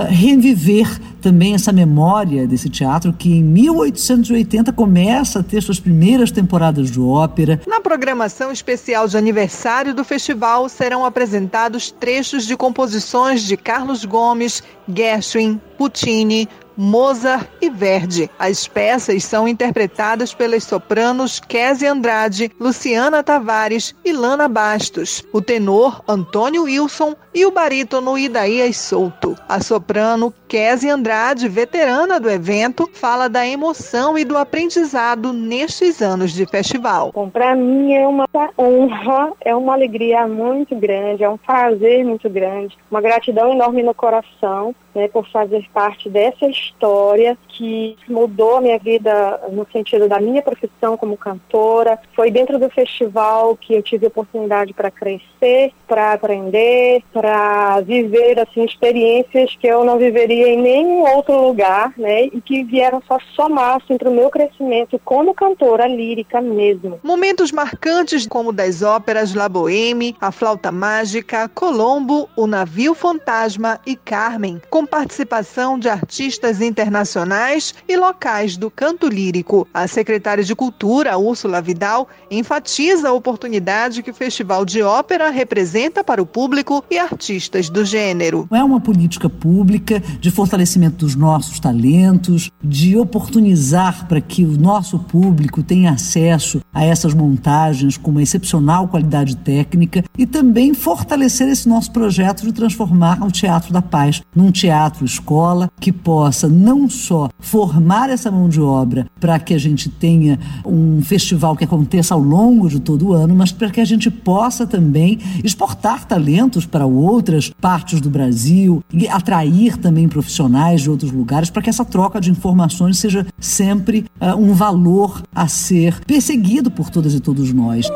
reviver também essa memória desse teatro que em 1880 começa a ter suas primeiras temporadas de ópera. Na programação especial de aniversário do festival serão apresentados trechos de composições de Carlos Gomes, Gershwin, Puccini, Mozart e Verdi. As peças são interpretadas pelas sopranos Kézia Andrade, Luciana Tavares e Lana Bastos, o tenor Antônio Wilson e o barítono Idaías Souto. A soprano Kézia Andrade, veterana do evento, fala da emoção e do aprendizado nestes anos de festival. Bom, para mim é uma honra, é uma alegria muito grande, é um prazer muito grande, uma gratidão enorme no coração né, por fazer parte dessa história que mudou a minha vida no sentido da minha profissão como cantora. Foi dentro do festival que eu tive oportunidade para crescer, para aprender, para viver assim experiências que eu não viveria em nenhum outro lugar, né, e que vieram só somar assim, para o meu crescimento como cantora lírica mesmo. Momentos marcantes como das óperas La Boheme, A Flauta Mágica, Colombo, O Navio Fantasma e Carmen, com participação de artistas internacionais e locais do canto lírico. A secretária de Cultura, Úrsula Vidal, enfatiza a oportunidade que o Festival de Ópera representa para o público e artistas do gênero. É uma política pública de fortalecimento dos nossos talentos, de oportunizar para que o nosso público tenha acesso a essas montagens com uma excepcional qualidade técnica e também fortalecer esse nosso projeto de transformar o Teatro da Paz num teatro escola que possa não só formar essa mão de obra para que a gente tenha um festival que aconteça ao longo de todo o ano, mas para que a gente possa também exportar talentos para outras partes do Brasil e atrair também profissionais de outros lugares para que essa troca de informações seja sempre uh, um valor a ser perseguido por todas e todos nós.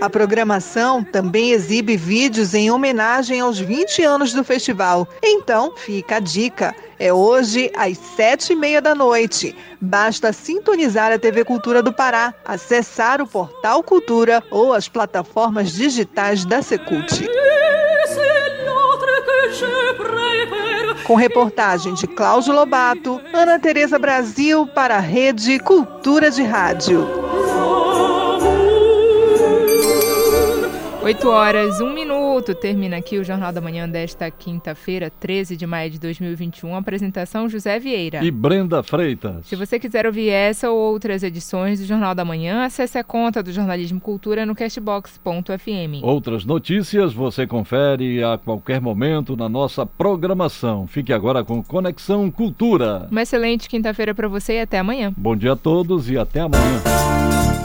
A programação também exibe vídeos em homenagem aos 20 anos do festival. Então, fica a dica. É hoje às sete e meia da noite. Basta sintonizar a TV Cultura do Pará, acessar o portal Cultura ou as plataformas digitais da Secult. Com reportagem de Cláudio Lobato, Ana Tereza Brasil para a Rede Cultura de Rádio. 8 horas, 1 minuto. Termina aqui o Jornal da Manhã desta quinta-feira, 13 de maio de 2021. Apresentação José Vieira. E Brenda Freitas. Se você quiser ouvir essa ou outras edições do Jornal da Manhã, acesse a conta do Jornalismo Cultura no castbox.fm. Outras notícias você confere a qualquer momento na nossa programação. Fique agora com Conexão Cultura. Uma excelente quinta-feira para você e até amanhã. Bom dia a todos e até amanhã.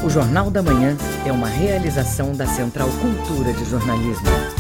O Jornal da Manhã é uma realização da Central Cultura de Jornalismo.